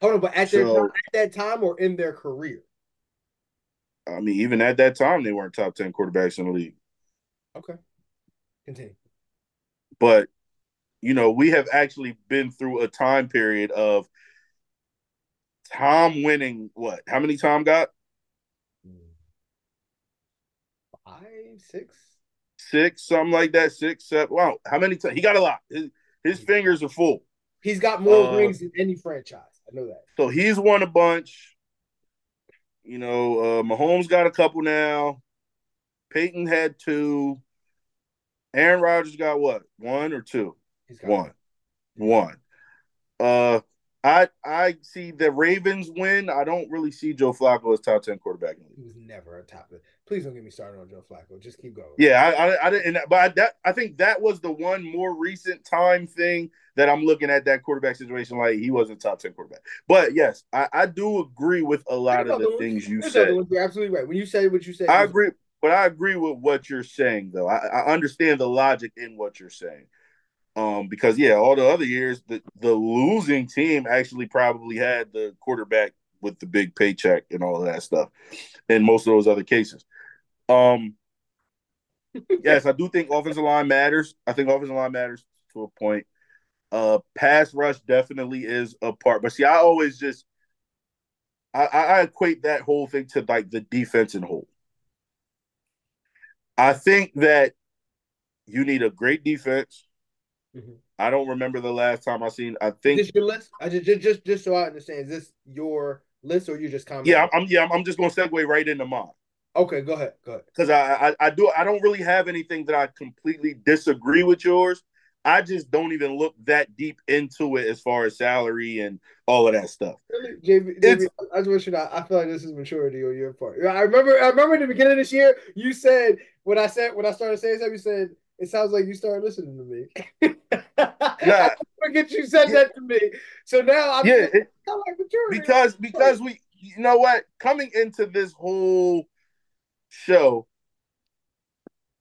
Hold on, but at, so, their, at that time or in their career? I mean, even at that time, they weren't top ten quarterbacks in the league. Okay, continue. But you know, we have actually been through a time period of Tom winning what? How many Tom got? Hmm. Five, six, six, something like that. Six, seven. Wow, how many times? He got a lot. His, fingers are full. He's got more uh, rings than any franchise. I know that. So he's won a bunch. You know, uh, Mahomes got a couple now. Peyton had two. Aaron Rodgers got what? One or two? one, one. Uh, I I see the Ravens win. I don't really see Joe Flacco as top ten quarterback. He was never a top. Please don't get me started on Joe Flacco. Just keep going. Yeah, I I, I didn't. But I, that I think that was the one more recent time thing that I'm looking at that quarterback situation. Like he wasn't top ten quarterback. But yes, I, I do agree with a lot of the things you said. You're absolutely right. When you say what you said, I agree. But I agree with what you're saying, though. I, I understand the logic in what you're saying. Um, because yeah, all the other years, the, the losing team actually probably had the quarterback with the big paycheck and all of that stuff in most of those other cases. Um, yes, I do think offensive line matters. I think offensive line matters to a point. Uh, pass rush definitely is a part, but see, I always just I, I equate that whole thing to like the defense and whole. I think that you need a great defense. Mm-hmm. I don't remember the last time I seen. I think is this your list. I just, just just so I understand, is this your list or you just comment? Yeah, I'm. Yeah, I'm, I'm just gonna segue right into mine. Okay, go ahead. Go ahead. Because I, I I do I don't really have anything that I completely disagree with yours. I just don't even look that deep into it as far as salary and all of that stuff. Really, JB, JB I just want you to I feel like this is maturity on your part. I remember, I remember in the beginning of this year, you said when I said when I started saying something, you said it sounds like you started listening to me. yeah, I forget you said yeah. that to me. So now I'm yeah, it, like maturity because because we, you know what, coming into this whole show,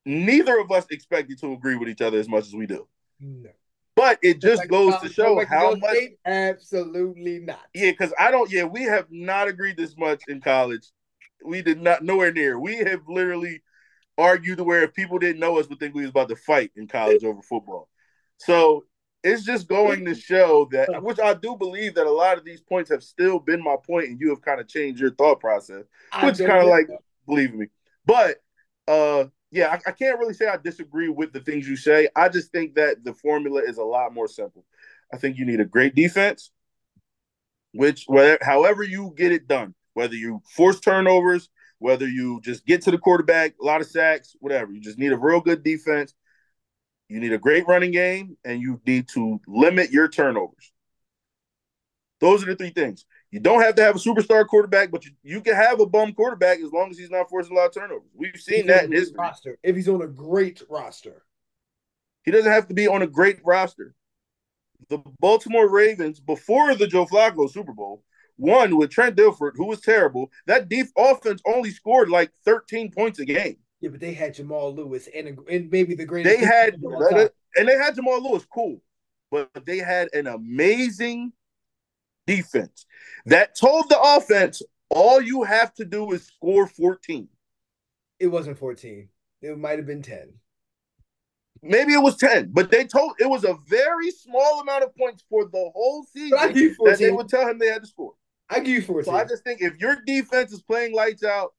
neither of us expected to agree with each other as much as we do. No. But it just like goes to show like how much. State? Absolutely not. Yeah, because I don't. Yeah, we have not agreed this much in college. We did not nowhere near. We have literally argued to where if people didn't know us, would think we was about to fight in college over football. So it's just going to show that, which I do believe that a lot of these points have still been my point, and you have kind of changed your thought process, which is kind of like believe me. But uh yeah, I, I, can't really say I disagree with the things you say. I just think that the formula is a lot more simple. I think you need a great defense, which whether however you get it done, whether you force turnovers, whether you just get to the quarterback, a lot of sacks, whatever. You just need a real good defense. You need a great running game, and you need to limit your turnovers. Those are the three things. You don't have to have a superstar quarterback, but you, you can have a bum quarterback as long as he's not forcing a lot of turnovers. We've seen that in his roster. If he's on a great roster, he doesn't have to be on a great roster. The Baltimore Ravens, before the Joe Flacco Super Bowl, won with Trent Dilfer, who was terrible. That deep offense only scored like 13 points a game. Yeah, but they had Jamal Lewis and, and maybe the greatest. They had and they had Jamal Lewis, cool, but they had an amazing defense that told the offense all you have to do is score 14. It wasn't 14. It might have been 10. Maybe it was 10, but they told it was a very small amount of points for the whole season that they would tell him they had to score. I give you 14. So I just think if your defense is playing lights out,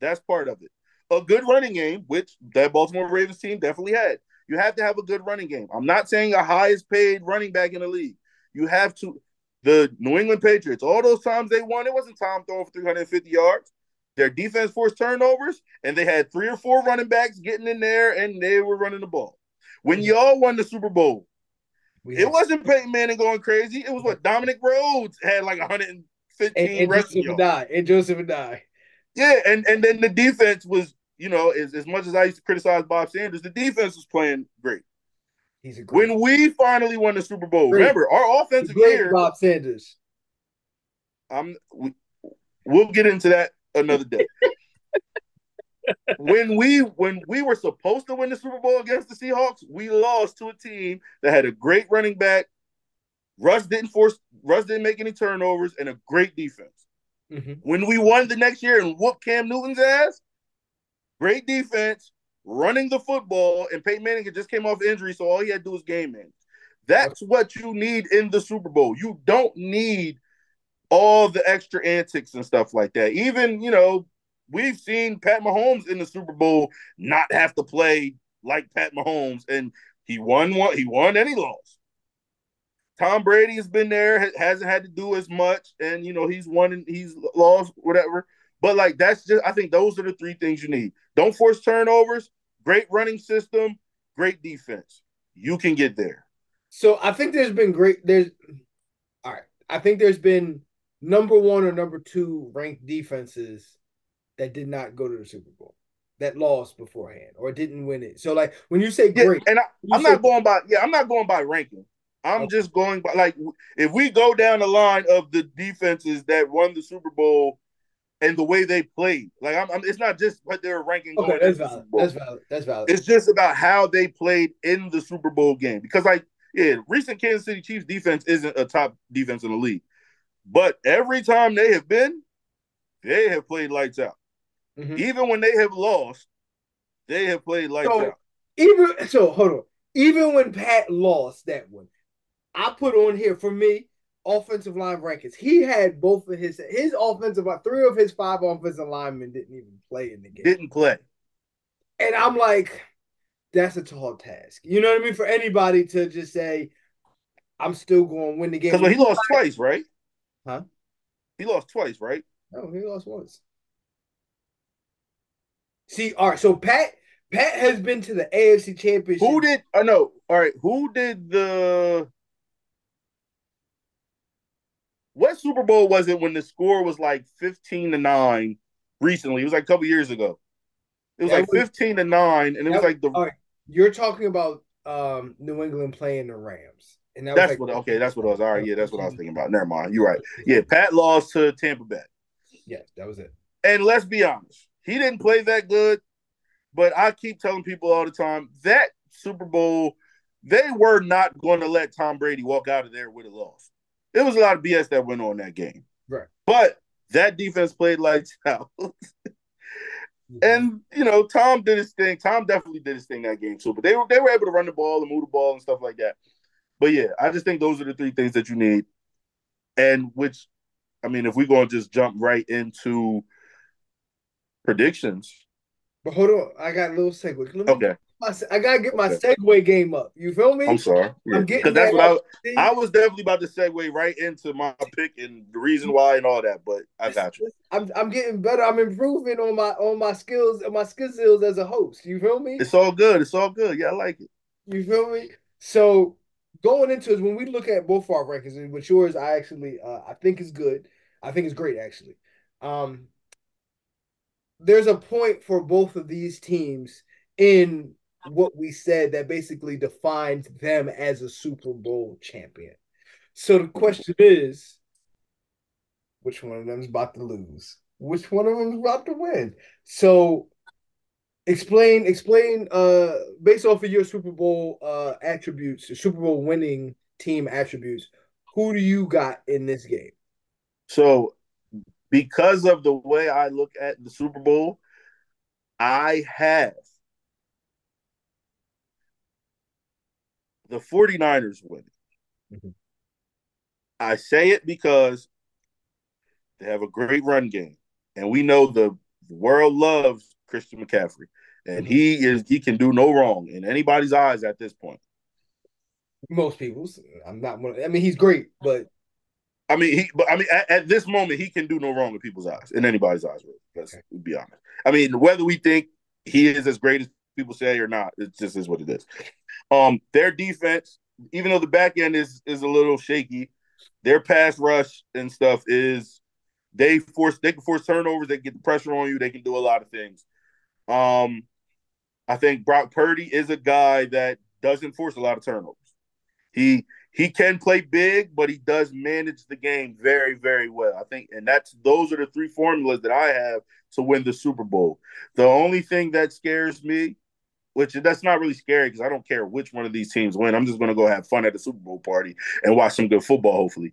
that's part of it. A good running game, which that Baltimore Ravens team definitely had. You have to have a good running game. I'm not saying a highest paid running back in the league. You have to the New England Patriots, all those times they won, it wasn't Tom throwing for 350 yards. Their defense forced turnovers, and they had three or four running backs getting in there, and they were running the ball. When mm-hmm. y'all won the Super Bowl, it wasn't Peyton Manning going crazy. It was what Dominic Rhodes had like 115 and, and Joseph Addai, and Joseph Addai. Yeah, and and then the defense was, you know, as, as much as I used to criticize Bob Sanders, the defense was playing great. He's a great when we finally won the Super Bowl. Great. Remember, our offensive year. Bob Sanders. I'm. We, we'll get into that another day. when we when we were supposed to win the Super Bowl against the Seahawks, we lost to a team that had a great running back. Russ didn't force. Russ didn't make any turnovers and a great defense. Mm-hmm. When we won the next year and whooped Cam Newton's ass, great defense, running the football, and Peyton Manning had just came off injury, so all he had to do was game. That's what you need in the Super Bowl. You don't need all the extra antics and stuff like that. Even, you know, we've seen Pat Mahomes in the Super Bowl not have to play like Pat Mahomes, and he won one, he won and he lost. Tom Brady has been there, hasn't had to do as much, and you know, he's won and he's lost, whatever. But like that's just I think those are the three things you need. Don't force turnovers, great running system, great defense. You can get there. So I think there's been great there's all right. I think there's been number one or number two ranked defenses that did not go to the Super Bowl that lost beforehand or didn't win it. So like when you say great, yeah, and I, am not going by yeah, I'm not going by ranking. I'm okay. just going by like if we go down the line of the defenses that won the Super Bowl and the way they played. Like I'm, I'm it's not just what they're ranking. Okay, that's valid. That's valid. That's valid. It's just about how they played in the Super Bowl game. Because like, yeah, recent Kansas City Chiefs defense isn't a top defense in the league. But every time they have been, they have played lights out. Mm-hmm. Even when they have lost, they have played lights so, out. Even so, hold on. Even when Pat lost that one, I put on here for me offensive line rankings. He had both of his his offensive three of his five offensive linemen didn't even play in the game. Didn't play. And I'm like, that's a tall task. You know what I mean? For anybody to just say, I'm still going to win the game. Because he lost twice, right? Huh? He lost twice, right? No, he lost once. See, all right. So Pat Pat has been to the AFC Championship. Who did? I oh, know. All right. Who did the? What Super Bowl was it when the score was like fifteen to nine? Recently, it was like a couple years ago. It was that like was, fifteen to nine, and it was like the. Right. You're talking about um, New England playing the Rams. And that that's like, what okay, that's what I was. All right, yeah, that's what I was thinking about. Never mind. You're right. Yeah, Pat lost to Tampa Bay. Yes, that was it. And let's be honest, he didn't play that good. But I keep telling people all the time that Super Bowl, they were not going to let Tom Brady walk out of there with a loss. There was a lot of BS that went on that game. Right. But that defense played lights out. mm-hmm. And you know, Tom did his thing. Tom definitely did his thing that game too. But they were they were able to run the ball and move the ball and stuff like that. But yeah, I just think those are the three things that you need. And which, I mean, if we're going to just jump right into predictions. But hold on, I got a little segue. Me, okay. My, I gotta get my okay. segue game up. You feel me? I'm sorry. Yeah. I'm getting that's what I, I was definitely about to segue right into my pick and the reason why and all that. But I got you. I'm I'm getting better. I'm improving on my on my skills and my skill skills as a host. You feel me? It's all good. It's all good. Yeah, I like it. You feel me? So going into it, when we look at both our rankings, which yours I actually uh, I think is good. I think it's great actually. Um, there's a point for both of these teams in what we said that basically defines them as a Super Bowl champion. So the question is, which one of them is about to lose? Which one of them is about to win? So explain explain uh based off of your Super Bowl uh attributes, Super Bowl winning team attributes, who do you got in this game? So because of the way I look at the Super Bowl, I have the 49ers winning. Mm-hmm. I say it because they have a great run game. And we know the world loves Christian McCaffrey. And mm-hmm. he is he can do no wrong in anybody's eyes at this point. Most people's. I'm not one. I mean, he's great, but I mean, he, but I mean, at, at, this moment, he can do no wrong in people's eyes, in anybody's eyes. Really. Let's okay. be honest. I mean, whether we think he is as great as people say or not, it just is what it is. Um, their defense, even though the back end is is a little shaky, their pass rush and stuff is they force they can force turnovers, they get the pressure on you, they can do a lot of things. Um, I think Brock Purdy is a guy that doesn't force a lot of turnovers. He he can play big, but he does manage the game very, very well. I think, and that's those are the three formulas that I have to win the Super Bowl. The only thing that scares me, which that's not really scary because I don't care which one of these teams win. I'm just going to go have fun at the Super Bowl party and watch some good football, hopefully.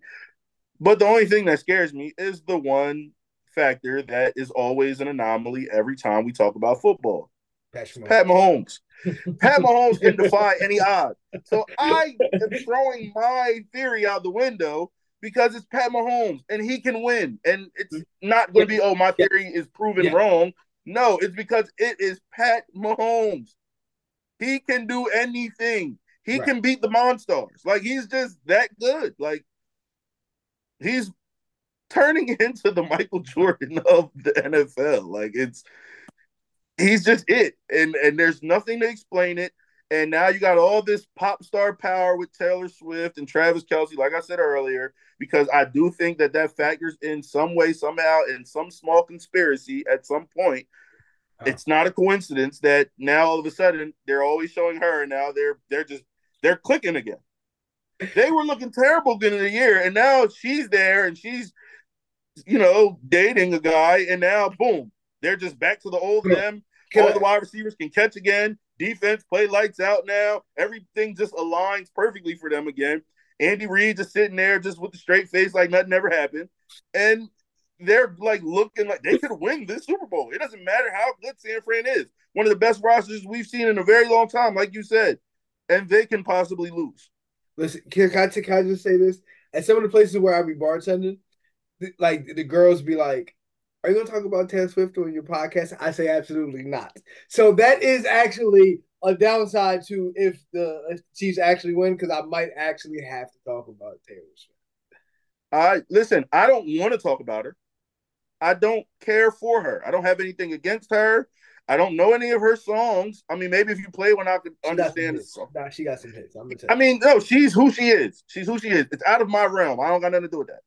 But the only thing that scares me is the one factor that is always an anomaly every time we talk about football. Pat Mahomes. Pat Mahomes can defy any odds. So I am throwing my theory out the window because it's Pat Mahomes and he can win. And it's mm-hmm. not going to be, oh, my theory is proven yeah. wrong. No, it's because it is Pat Mahomes. He can do anything. He right. can beat the Monstars. Like he's just that good. Like he's turning into the Michael Jordan of the NFL. Like it's he's just it, and and there's nothing to explain it. And now you got all this pop star power with Taylor Swift and Travis Kelce, like I said earlier, because I do think that that factors in some way, somehow, in some small conspiracy at some point. It's not a coincidence that now all of a sudden they're always showing her, and now they're they're just they're clicking again. They were looking terrible beginning of the year, and now she's there and she's, you know, dating a guy, and now boom, they're just back to the old them. All I, the wide receivers can catch again. Defense play lights out now. Everything just aligns perfectly for them again. Andy Reid just sitting there just with a straight face like nothing ever happened. And they're like looking like they could win this Super Bowl. It doesn't matter how good San Fran is. One of the best rosters we've seen in a very long time, like you said. And they can possibly lose. Listen, can I, can I just say this? At some of the places where I be bartending, like the girls be like, are you going to talk about Taylor Swift on your podcast? I say absolutely not. So that is actually a downside to if the Chiefs actually win, because I might actually have to talk about Taylor Swift. I listen. I don't want to talk about her. I don't care for her. I don't have anything against her. I don't know any of her songs. I mean, maybe if you play one, I could understand the song. Nah, she got some hits. I'm I mean, no, she's who she is. She's who she is. It's out of my realm. I don't got nothing to do with that.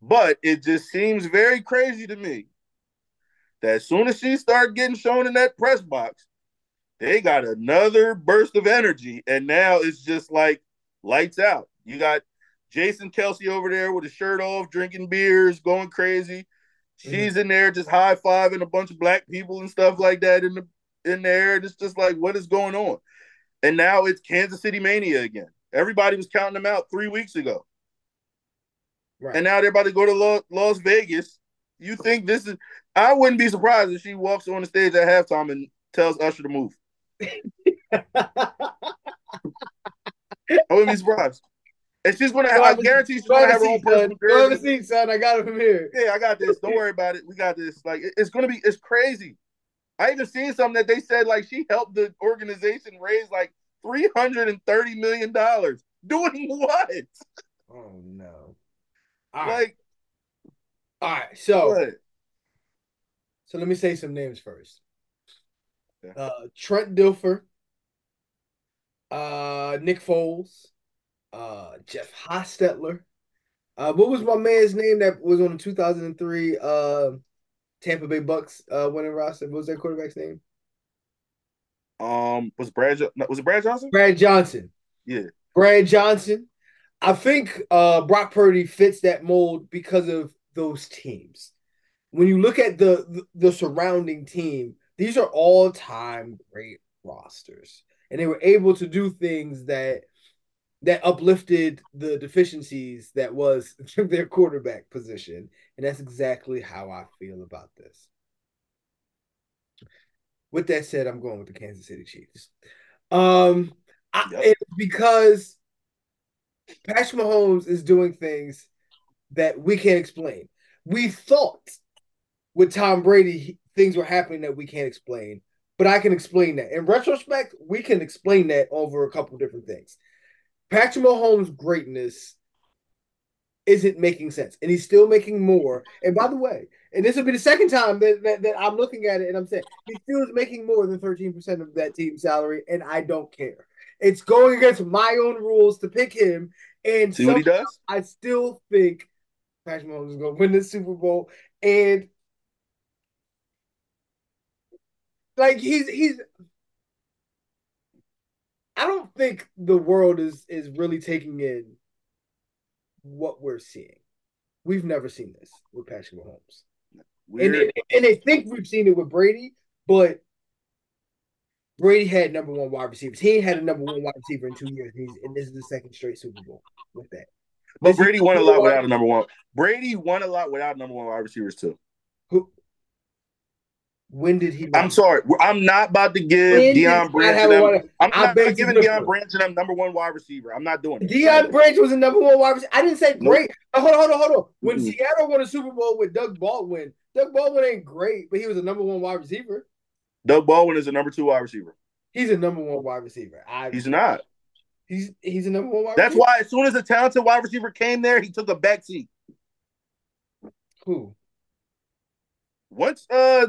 But it just seems very crazy to me that as soon as she started getting shown in that press box, they got another burst of energy. And now it's just like lights out. You got Jason Kelce over there with his shirt off, drinking beers, going crazy. She's mm-hmm. in there just high fiving a bunch of black people and stuff like that in the in there. And it's just like, what is going on? And now it's Kansas City Mania again. Everybody was counting them out three weeks ago. Right. And now they're about to go to Las Vegas. You think this is? I wouldn't be surprised if she walks on the stage at halftime and tells Usher to move. I wouldn't be surprised. And she's gonna have, I guarantee she's gonna have her own personal Go to see, son. I got it from here. Yeah, I got this. Don't worry about it. We got this. Like it's gonna be it's crazy. I even seen something that they said like she helped the organization raise like three hundred and thirty million dollars. Doing what? Oh no. All like, right. all right. So, what? so let me say some names first. Yeah. Uh, Trent Dilfer, uh, Nick Foles, uh, Jeff Hostetler. Uh, what was my man's name that was on the 2003 uh, Tampa Bay Bucks uh, winning roster? What was that quarterback's name? Um, was Brad was it Brad Johnson? Brad Johnson. Yeah. Brad Johnson. I think uh, Brock Purdy fits that mold because of those teams. When you look at the, the, the surrounding team, these are all time great rosters, and they were able to do things that that uplifted the deficiencies that was their quarterback position, and that's exactly how I feel about this. With that said, I'm going with the Kansas City Chiefs. Um, I, it's because Patrick Mahomes is doing things that we can't explain. We thought with Tom Brady things were happening that we can't explain, but I can explain that. In retrospect, we can explain that over a couple different things. Patrick Mahomes' greatness isn't making sense, and he's still making more. And by the way, and this will be the second time that, that, that I'm looking at it and I'm saying he still is making more than 13% of that team salary, and I don't care. It's going against my own rules to pick him. And see what he does. I still think Patrick Mahomes is going to win the Super Bowl, and like he's he's. I don't think the world is is really taking in what we're seeing. We've never seen this with Patrick Mahomes, and, and and they think we've seen it with Brady, but Brady had number one wide receivers. He ain't had a number one wide receiver in two years. And, and this is the second straight Super Bowl with that. But Brady won a lot without a number one. Brady won a lot without number one wide receivers too. Who? When did he? I'm sorry. I'm not about to give when Deion Branch. Them, I'm not, not giving Deion Branch and them number one wide receiver. I'm not doing it. Deion Branch was a number one wide receiver. I didn't say great. Nope. hold on, hold on, hold on. When mm-hmm. Seattle won a Super Bowl with Doug Baldwin, Doug Baldwin ain't great, but he was a number one wide receiver. Doug Baldwin is a number two wide receiver. He's a number one wide receiver. I, he's not. He's he's a number one wide. That's receiver. why as soon as the talented wide receiver came there, he took a back seat. Who? What's uh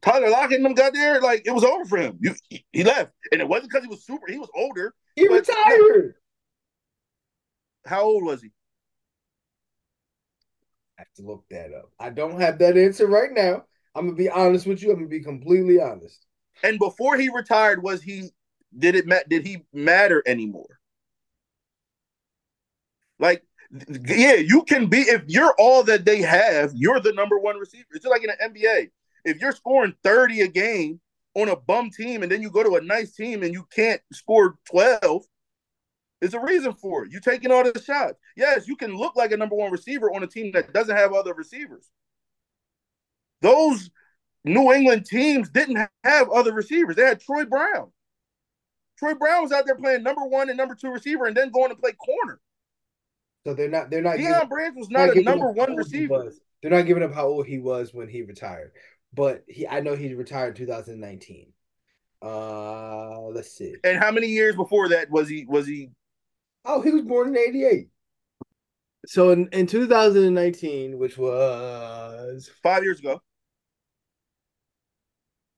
Tyler Lockett and them got there, like it was over for him. You, he, left, and it wasn't because he was super. He was older. He retired. How old was he? I have to look that up. I don't have that answer right now. I'm gonna be honest with you. I'm gonna be completely honest. And before he retired, was he? Did it? Did he matter anymore? Like, yeah, you can be if you're all that they have. You're the number one receiver. It's just like in the NBA. If you're scoring thirty a game on a bum team, and then you go to a nice team and you can't score twelve, there's a reason for it. You're taking all the shots. Yes, you can look like a number one receiver on a team that doesn't have other receivers. Those New England teams didn't have other receivers. They had Troy Brown. Troy Brown was out there playing number one and number two receiver, and then going to play corner. So they're not. They're not. Deion Branch was not a number one receiver. They're not giving up how old he was when he retired, but he. I know he retired in 2019. Uh, let's see. And how many years before that was he? Was he? Oh, he was born in 88. So in, in 2019, which was Five years ago.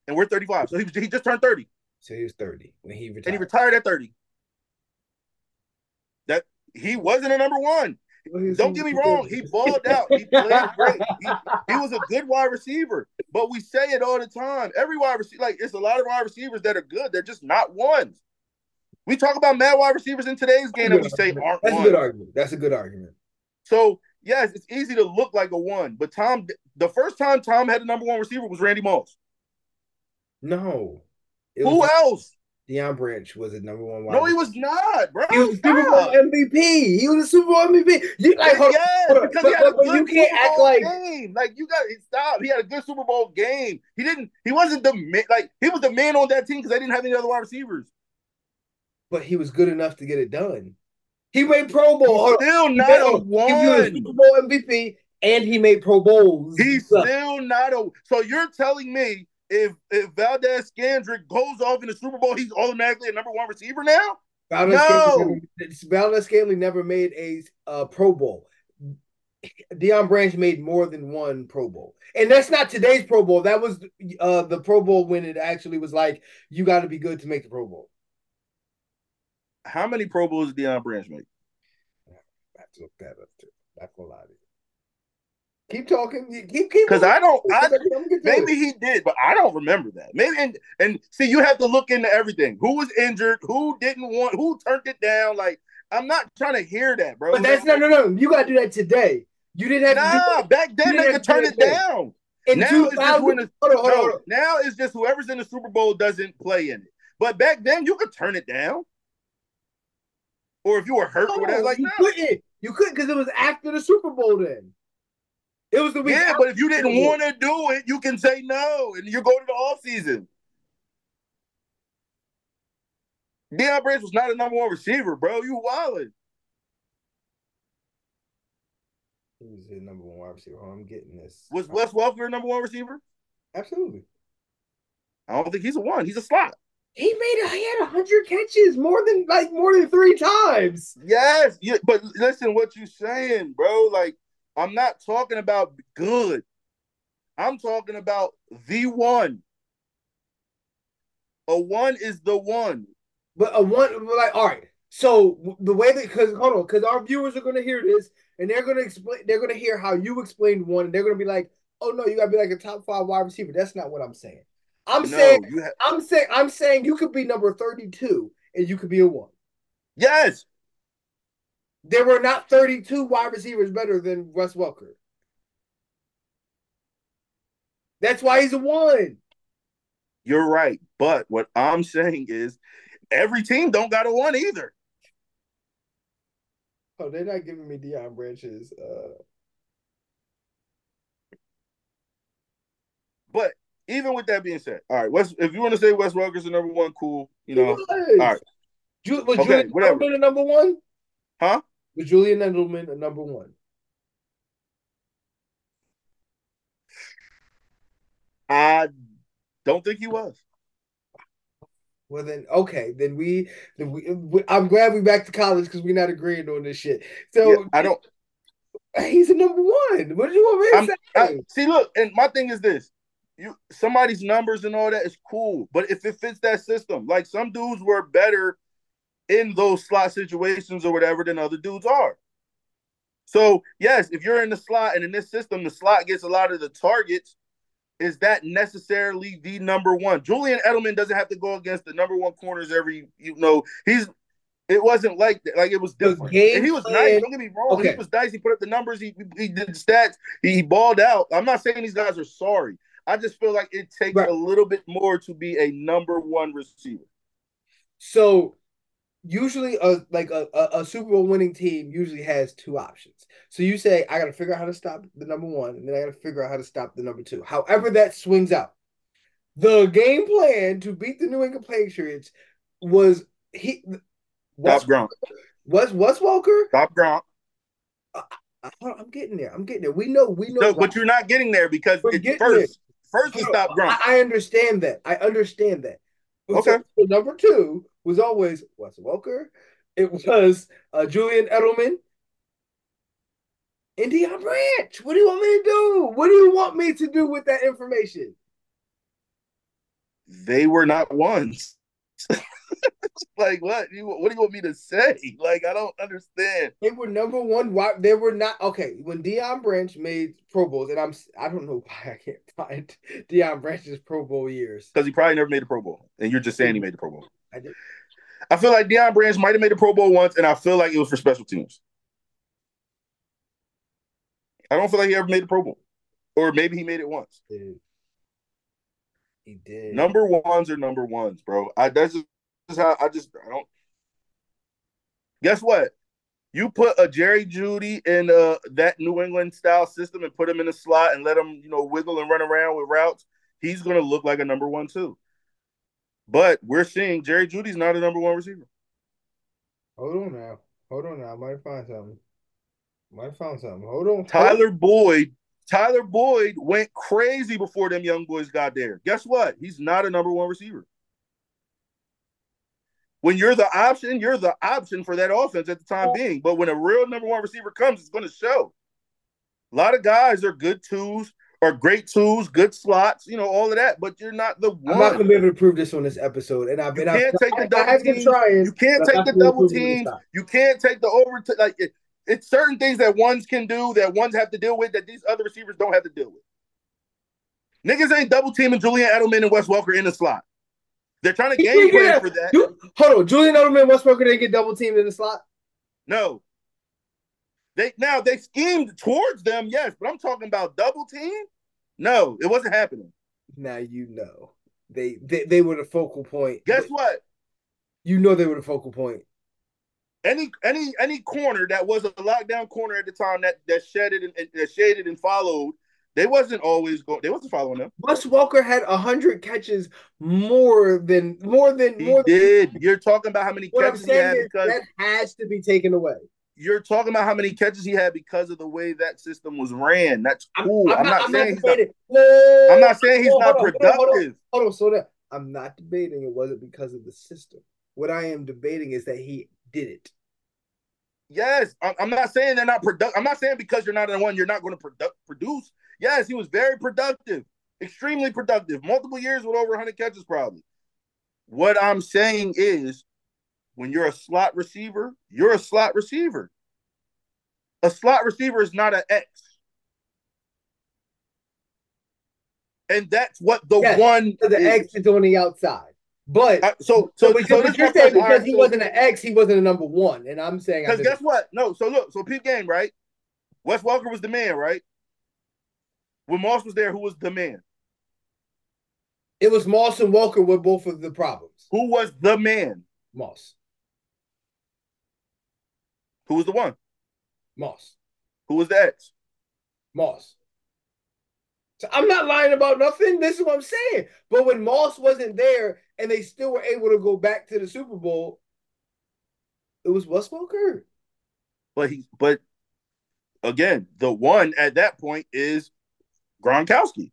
And we're 35. So he, was, he just turned 30. so he was 30 when he retired. And he retired at 30. That he wasn't a number one. Well, he was Don't get me wrong. He balled out. He played great. He, he was a good wide receiver. But we say it all the time. Every wide receiver, like it's a lot of wide receivers that are good. They're just not ones. We talk about mad wide receivers in today's game that we say aren't That's a good argument. That's a good argument. So yes, it's easy to look like a one. But Tom, the first time Tom had a number one receiver was Randy Moss. No. Who else? Deion Branch was a number one wide No, he was not, bro. He was a Super Bowl MVP. He was a Super Bowl MVP. You like hold yes, hold because But- he had a but- good you can't Super act Bowl like- game. Like you got stop. He had a good Super Bowl game. He didn't. He wasn't the man. Like he was the man on that team because they didn't have any other wide receivers. but he was good enough to get it done. He made Pro Bowl. On. Still not a one. He was a Super. Bowl MVP and he made Pro Bowls. He's still not a. So you're telling me if if Valdes-Scantling goes off in the Super Bowl, he's automatically a number one receiver now? Valdez No. Scantling never, Valdes-Scantling never made a uh, Pro Bowl. Deion Branch made more than one Pro Bowl, and that's not today's Pro Bowl. That was uh, the Pro Bowl when it actually was like you got to be good to make the Pro Bowl. How many Pro Bowls did Deion Branch make? I have to look that up too. Not gonna lie to you. Keep talking. Keep keep. Because I don't. I, I'm gonna get to Maybe he did, but I don't remember that. Maybe and and see, you have to look into everything. Who was injured? Who didn't want? Who turned it down? Like I'm not trying to hear that, bro. But that's no, no, no. You got to do that today. You didn't have to do nah. that Back then they could turn it do down. in now it's just when the- Hold on, hold on, No, now it's just whoever's in the Super Bowl doesn't play in it. But back then you could turn it down. Or if you were hurt or whatever, like you no. couldn't. You couldn't because it was after the Super Bowl. Then it was the week. Yeah, but if you didn't want to do it, you can say no, and you go to the off season. Deion Branch was not a number one receiver, bro. You wildin'. He was the number one wide receiver. Hold on, I'm getting this. Was Wes Welker number one receiver? Absolutely. I don't think he's a one. He's a slot. He made a, he had hundred catches, more than like more than three times. Yes, yeah, but listen, what you're saying, bro? Like, I'm not talking about good. I'm talking about the one. A one is the one. But a one like all right. So the way that because hold on, because our viewers are gonna hear this and they're gonna explain they're gonna hear how you explained one and they're gonna be like, oh no, you gotta be like a top five wide receiver. That's not what I'm saying. I'm no, saying have I'm saying I'm saying you could be number 32 and you could be a one. yes. There were not 32 wide receivers better than Russ Welker. That's why he's a one. You're right. But what I'm saying is every team don't got a one either. Oh, they're not giving me Deion Branch's uh But even with that being said, all right, if you want to say Wes Welker's the number one, cool. You know, all right. Ju- was Okay, Julian whatever. A number one? Huh? Was Julian Edelman a number one? I don't think he was. Well then, okay, then we, then we, we I'm glad we back to college because we're not agreeing on this shit. So Yeah, I don't. he's a number one. What do you want me to I, say? see, look, and my thing is this: you somebody's numbers and all that is cool, but if it fits that system, like some dudes were better in those slot situations or whatever than other dudes are. So yes, if you're in the slot and in this system, the slot gets a lot of the targets. Is that necessarily the number one? Julian Edelman doesn't have to go against the number one corners every. You know, he's. It wasn't like that. Like it was different. And he was plan, nice. Don't get me wrong. Okay. He was nice. He put up the numbers. He he did the stats. He, he balled out. I'm not saying these guys are sorry. I just feel like it takes right. a little bit more to be a number one receiver. So usually a like a, a, Super Bowl winning team usually has two options. So you say, I gotta figure out how to stop the number one, and then I gotta figure out how to stop the number two. However, that swings out. The game plan to beat the New England Patriots was he Stop Gronk. Was was Walker? Stop Gronk. Uh, I, am getting there. I'm getting there. We know. We know. No, but you're not getting there because first, there. first is stop Gronk. I, I understand that. I understand that. Okay. So, number two was always Wes Welker. It was uh, Julian Edelman and Deion Branch. What do you want me to do? What do you want me to do with that information? They were not ones. like what? You, what do you want me to say? Like I don't understand. They were number one. Why they were not okay when Deion Branch made Pro Bowls, and I'm I don't know why I can't find Deion Branch's Pro Bowl years because he probably never made a Pro Bowl, and you're just saying he made the Pro Bowl. I did. I feel like Deion Branch might have made a Pro Bowl once, and I feel like it was for special teams. I don't feel like he ever made a Pro Bowl, or maybe he made it once. Dude. He did. Number ones are number ones, bro. I that's just how I just I don't. Guess what? You put a Jerry Jeudy in uh, that New England style system and put him in a slot and let him, you know, wiggle and run around with routes. He's going to look like a number one too. But we're seeing Jerry Jeudy's not a number one receiver. Hold on now. Hold on now. I might find something. Might find something. Hold on. Tyler Boyd. Tyler Boyd went crazy before them young boys got there. Guess what? He's not a number one receiver. When you're the option, you're the option for that offense at the time being. But when a real number one receiver comes, it's going to show. A lot of guys are good twos or great tools, good slots, you know, all of that. But you're not the one. I'm not gonna be able to prove this on this episode, and I've been. You can't take the double teams. Trying, you can't take the double teams. You can't take the over. T- like it, it's certain things that ones can do that ones have to deal with that these other receivers don't have to deal with. Niggas ain't double teaming Julian Edelman and Wes Welker in the slot. They're trying to game plan for that. You, hold on, Julian Edelman, Westbrook didn't get double teamed in the slot. No, they now they schemed towards them, yes, but I'm talking about double team. No, it wasn't happening. Now you know they they, they were the focal point. Guess what? You know they were the focal point. Any any any corner that was a lockdown corner at the time that that shedded and that shaded and followed, they wasn't always going. They wasn't following them. Wes Welker had hundred catches more than more than he more. Did than, you're talking about how many catches he had because that has to be taken away you're talking about how many catches he had because of the way that system was ran. That's cool. I'm, I'm, I'm not, not, saying he's not, no, I'm not saying he's not productive. Hold on, hold on, hold on, I'm not debating it wasn't because of the system. What I am debating is that he did it. Yes, I'm not saying they're not productive. I'm not saying because you're not in one, you're not going to produ- produce. Yes, he was very productive, extremely productive, multiple years with over 100 catches, probably. What I'm saying is when you're a slot receiver, you're a slot receiver. A slot receiver is not an X. And that's what the yes, one the is. X is on the outside. But uh, so so, so, so you're saying because he wasn't an X, he wasn't a number one. And I'm saying because guess what? No, so look, so peep game, right? Wes Welker was the man, right? When Moss was there, who was the man? It was Moss and Welker with both of the problems. Who was the man? Moss. Who was the one? Moss. Who was the X? Moss. So I'm not lying about nothing. This is what I'm saying. But when Moss wasn't there and they still were able to go back to the Super Bowl, it was Wes Welker. But he, but again, the one at that point is Gronkowski.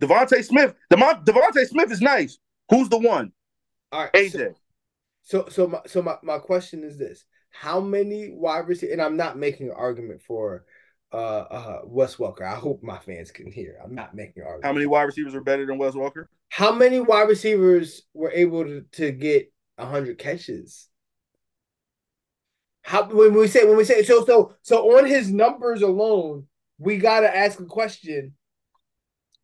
DeVonta Smith. DeVonta Smith is nice. Who's the one? All right, AJ. So, so so my so my, my question is this: How many wide receivers? And I'm not making an argument for uh, uh, Wes Welker. I hope my fans can hear. I'm not making arguments. How many wide receivers are better than Wes Welker? How many wide receivers were able to, to get hundred catches? How when we say when we say so so so on his numbers alone, we gotta ask a question.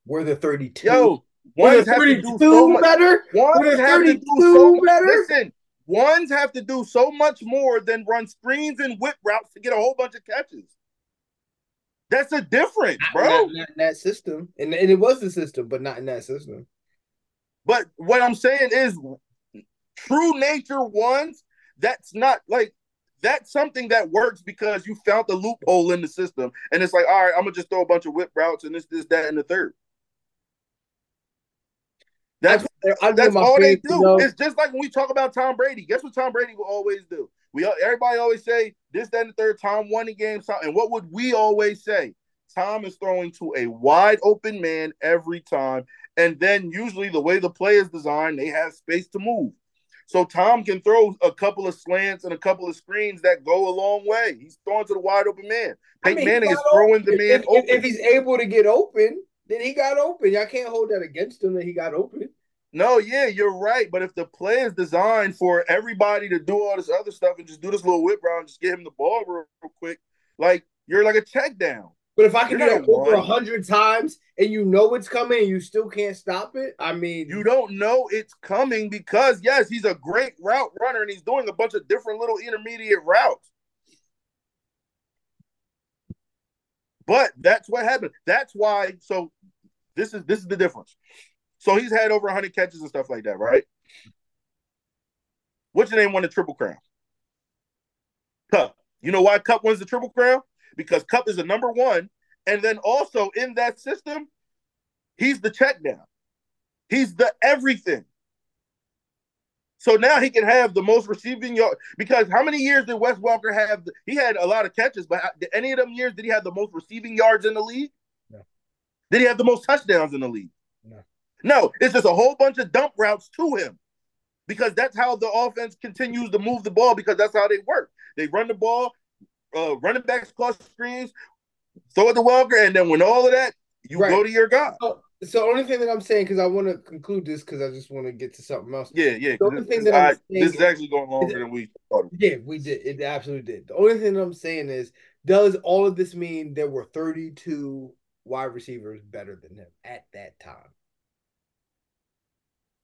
Were the 32? Yo, ones have to do so much. better? Ones have to do so better? Listen, ones have to do so much more than run screens and whip routes to get a whole bunch of catches. That's a difference, bro. Not, not in that system. And, and it was the system, but not in that system. But what I'm saying is true nature ones, that's not like that's something that works because you found the loophole in the system. And it's like, all right, I'm gonna just throw a bunch of whip routes and this, this, that, and the third. That's I that's all they do. know- It's just like when we talk about Tom Brady. Guess what Tom Brady will always do? We everybody always say this, that, and the third. Tom won the game. Tom- And what would we always say? Tom is throwing to a wide open man every time. And then usually the way the play is designed, they have space to move. So Tom can throw a couple of slants and a couple of screens that go a long way. He's throwing to the wide open man. I Peyton mean, Manning is throwing open. the man if, open. If, if he's able to get open, then he got open. Y'all can't hold that against him that he got open. No, yeah, you're right. But if the play is designed for everybody to do all this other stuff and just do this little whip round, just get him the ball real, real quick, like you're like a check down. But if I can do that over a hundred times and you know it's coming and you still can't stop it, I mean, You don't know it's coming because yes, he's a great route runner and he's doing a bunch of different little intermediate routes. But that's what happened. That's why. So this is this is the difference. So he's had over 100 catches and stuff like that, right? What's your name won the triple crown? Kupp. You know why Kupp wins the triple crown? Because Kupp is the number one, and then also in that system, he's the check down. He's the everything. So now he can have the most receiving yard. Because how many years did Wes Welker have? He had a lot of catches, but did any of them years did he have the most receiving yards in the league? No. Did he have the most touchdowns in the league? No. No, it's just a whole bunch of dump routes to him. Because that's how the offense continues to move the ball, because that's how they work. They run the ball, uh, running backs cross screens, throw it to Welker, and then when all of that, you Right. go to your guy. so, so only thing that I'm saying because I want to conclude this because I just want to get to something else. Yeah, yeah. The only This, thing that I'm saying this is actually going longer than we thought. Yeah, we did. It absolutely did. The only thing that I'm saying is, does all of this mean there were 32 wide receivers better than him at that time?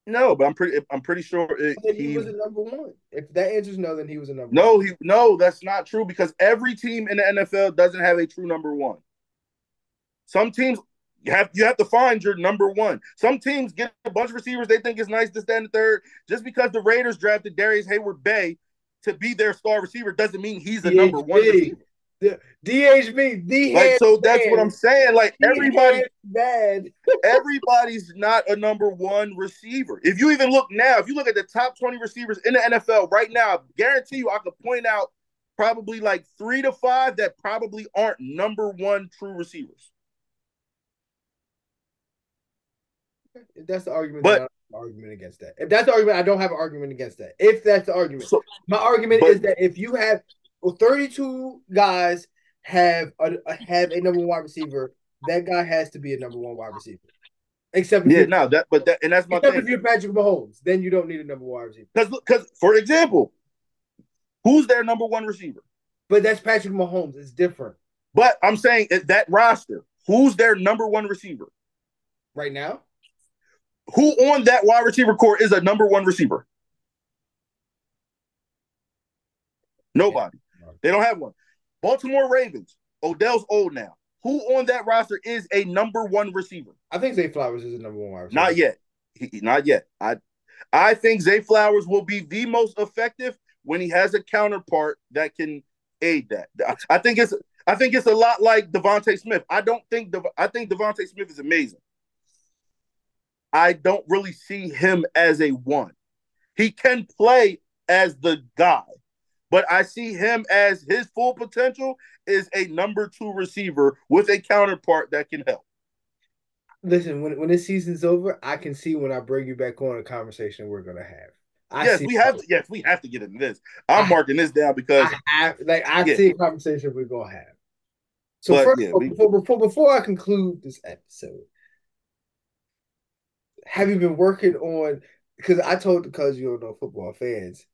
No, but I'm pretty. I'm pretty sure it, Then he he. was a number one. If that answers no, then he was a number one. No, one. he no, that's not true because every team in the NFL doesn't have a true number one. Some teams you have you have to find your number one. Some teams get a bunch of receivers they think is nice, this, that, and the third. Just because the Raiders drafted Darrius Heyward-Bey to be their star receiver doesn't mean he's the number one DHB. Receiver. DHB, the Like so, that's what. I'm saying. Like The everybody, bad. everybody's not a number one receiver. If you even look now, if you look at the top 20 receivers in the NFL right now, I guarantee you I could point out probably like three to five that probably aren't number one true receivers. If that's the argument, But- then I have an argument against that. If that's the argument, I don't have an argument against that. If that's the argument, So my argument but- is that if you have well, 32 guys have a, have a number one wide receiver, that guy has to be a number one wide receiver. Except yeah, you're, no, that but that and that's my except if you're Patrick Mahomes, then you don't need a number one wide receiver. Because because for example, who's their number one receiver? But that's Patrick Mahomes. It's different But I'm saying that roster, who's their number one receiver? right now. Who on that wide receiver core is a number one receiver? Nobody. They don't have one. Baltimore Ravens. Odell's old now. Who on that roster is a number one receiver? I think Zay Flowers is a number one receiver. Not yet. He, not yet. I I think Zay Flowers will be the most effective when he has a counterpart that can aid that. I, I think it's I think it's a lot like DeVonta Smith. I don't think Dev, I think DeVonta Smith is amazing. I don't really see him as a one. He can play as the guy, but I see him as his full potential is a number two receiver with a counterpart that can help. Listen, when when this season's over, I can see when I bring you back on a conversation we're gonna have. I yes, we have to. Yes, we have to get into this. I'm I- marking this down because I have like I Yeah. see a conversation we're gonna have. So but, first, yeah, we, before, before before I conclude this episode, have you been working on? Because I told the because you don't know football fans,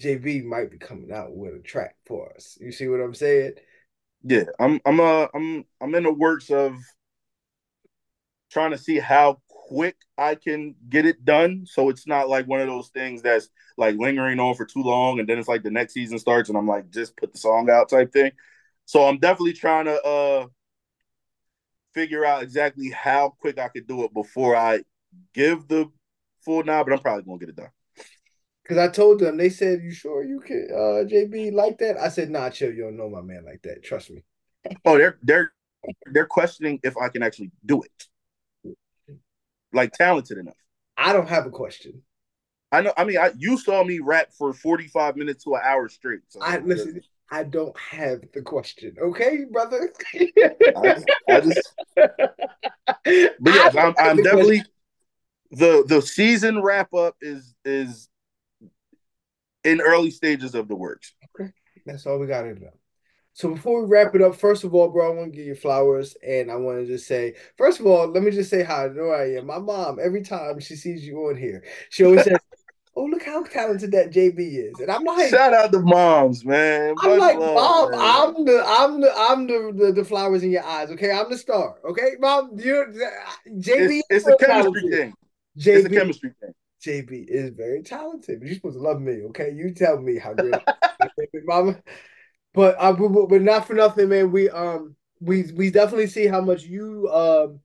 JB might be coming out with a track for us. You see what I'm saying? Yeah, I'm I'm uh I'm I'm in the works of trying to see how quick I can get it done. So it's not like one of those things that's like lingering on for too long and then it's like the next season starts and I'm like just put the song out type thing. So I'm definitely trying to uh figure out exactly how quick I could do it before I give the full nod, but I'm probably gonna get it done. Cause I told them, they said, "You sure you can, uh, JB, like that?" I said, "Nah, chill. You don't know my man like that. Trust me." Oh, they're they're they're questioning if I can actually do it. Like talented enough. I don't have a question. I know. I mean, I you saw me rap for forty five minutes to an hour straight. So I listen. I don't have the question. Okay, brother. I, I just. But yeah, I'm, I'm definitely the the season wrap up is is in early stages of the works. Okay, that's all we got to know. So before we wrap it up, first of all, bro, I want to give you flowers, and I want to just say, first of all, let me just say how I know I am. My mom, every time she sees you on here, she always says, "Oh, look how talented that JB is," and I'm like, "Shout out to moms, man." I'm like, "Mom, man. I'm the, I'm the, I'm the, the, the, flowers in your eyes." Okay, I'm the star. Okay, mom, you're JB. It's, it's a chemistry thing. JB, it's a chemistry thing. JB is very talented, but you're supposed to love me, okay? You tell me how good, mama. But uh, but, but not for nothing, man. We um we we definitely see how much you um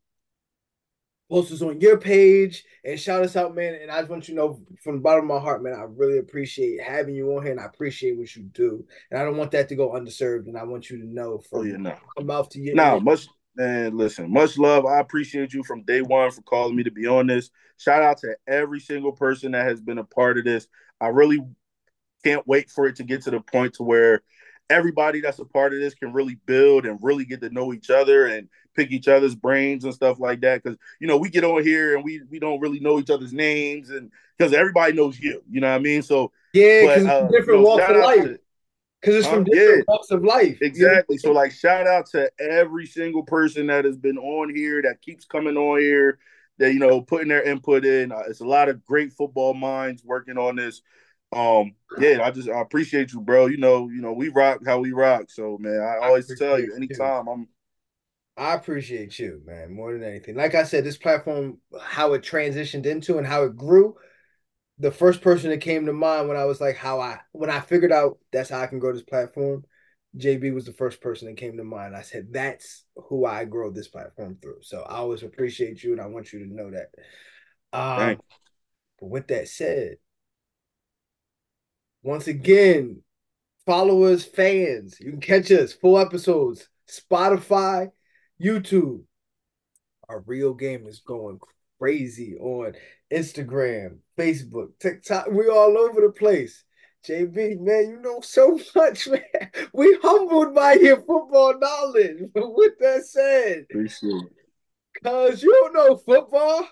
post us on your page and shout us out, man. And I just want you to know from the bottom of my heart, man, I really appreciate having you on here and I appreciate what you do. And I don't want that to go underserved. And I want you to know from oh, yeah, no. mouth to your no, much and listen, much love. I appreciate you from day one for calling me to be on this. Shout out to every single person that has been a part of this. I really can't wait for it to get to the point to where everybody that's a part of this can really build and really get to know each other and pick each other's brains and stuff like that. Because you know we get on here and we we don't really know each other's names and because everybody knows you. You know what I mean? So yeah, but, uh, different you know, walks of life. To, because it's from different yeah, walks of life. Exactly. So, like, shout out to every single person that has been on here, that keeps coming on here, that you know, putting their input in. Uh, it's a lot of great football minds working on this. Um, yeah, I just I appreciate you, bro. You know, you know, we rock how we rock. So, man, I always I tell you, anytime you. I'm. I appreciate you, man, more than anything. Like I said, this platform, how it transitioned into and how it grew the first person that came to mind when I was like how I when I figured out that's how I can grow this platform, JB was the first person that came to mind. I said that's who I grow this platform through. So I always appreciate you and I want you to know that. Um, but with that said, once again, followers, fans, you can catch us full episodes, Spotify, YouTube. Our real game is going crazy on Instagram, Facebook, TikTok. We all over the place. JB, man, you know so much, man. We humbled by your football knowledge. But with that said, appreciate Cause you don't know football.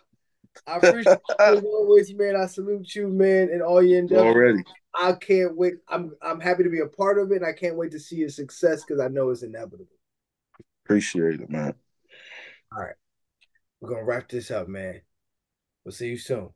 I appreciate you as always, man. I salute you, man, and all your endeavors. Already. I can't wait. I'm I'm happy to be a part of it, and I can't wait to see your success because I know it's inevitable. Appreciate it, man. All right. We're gonna wrap this up, man. We'll see you soon.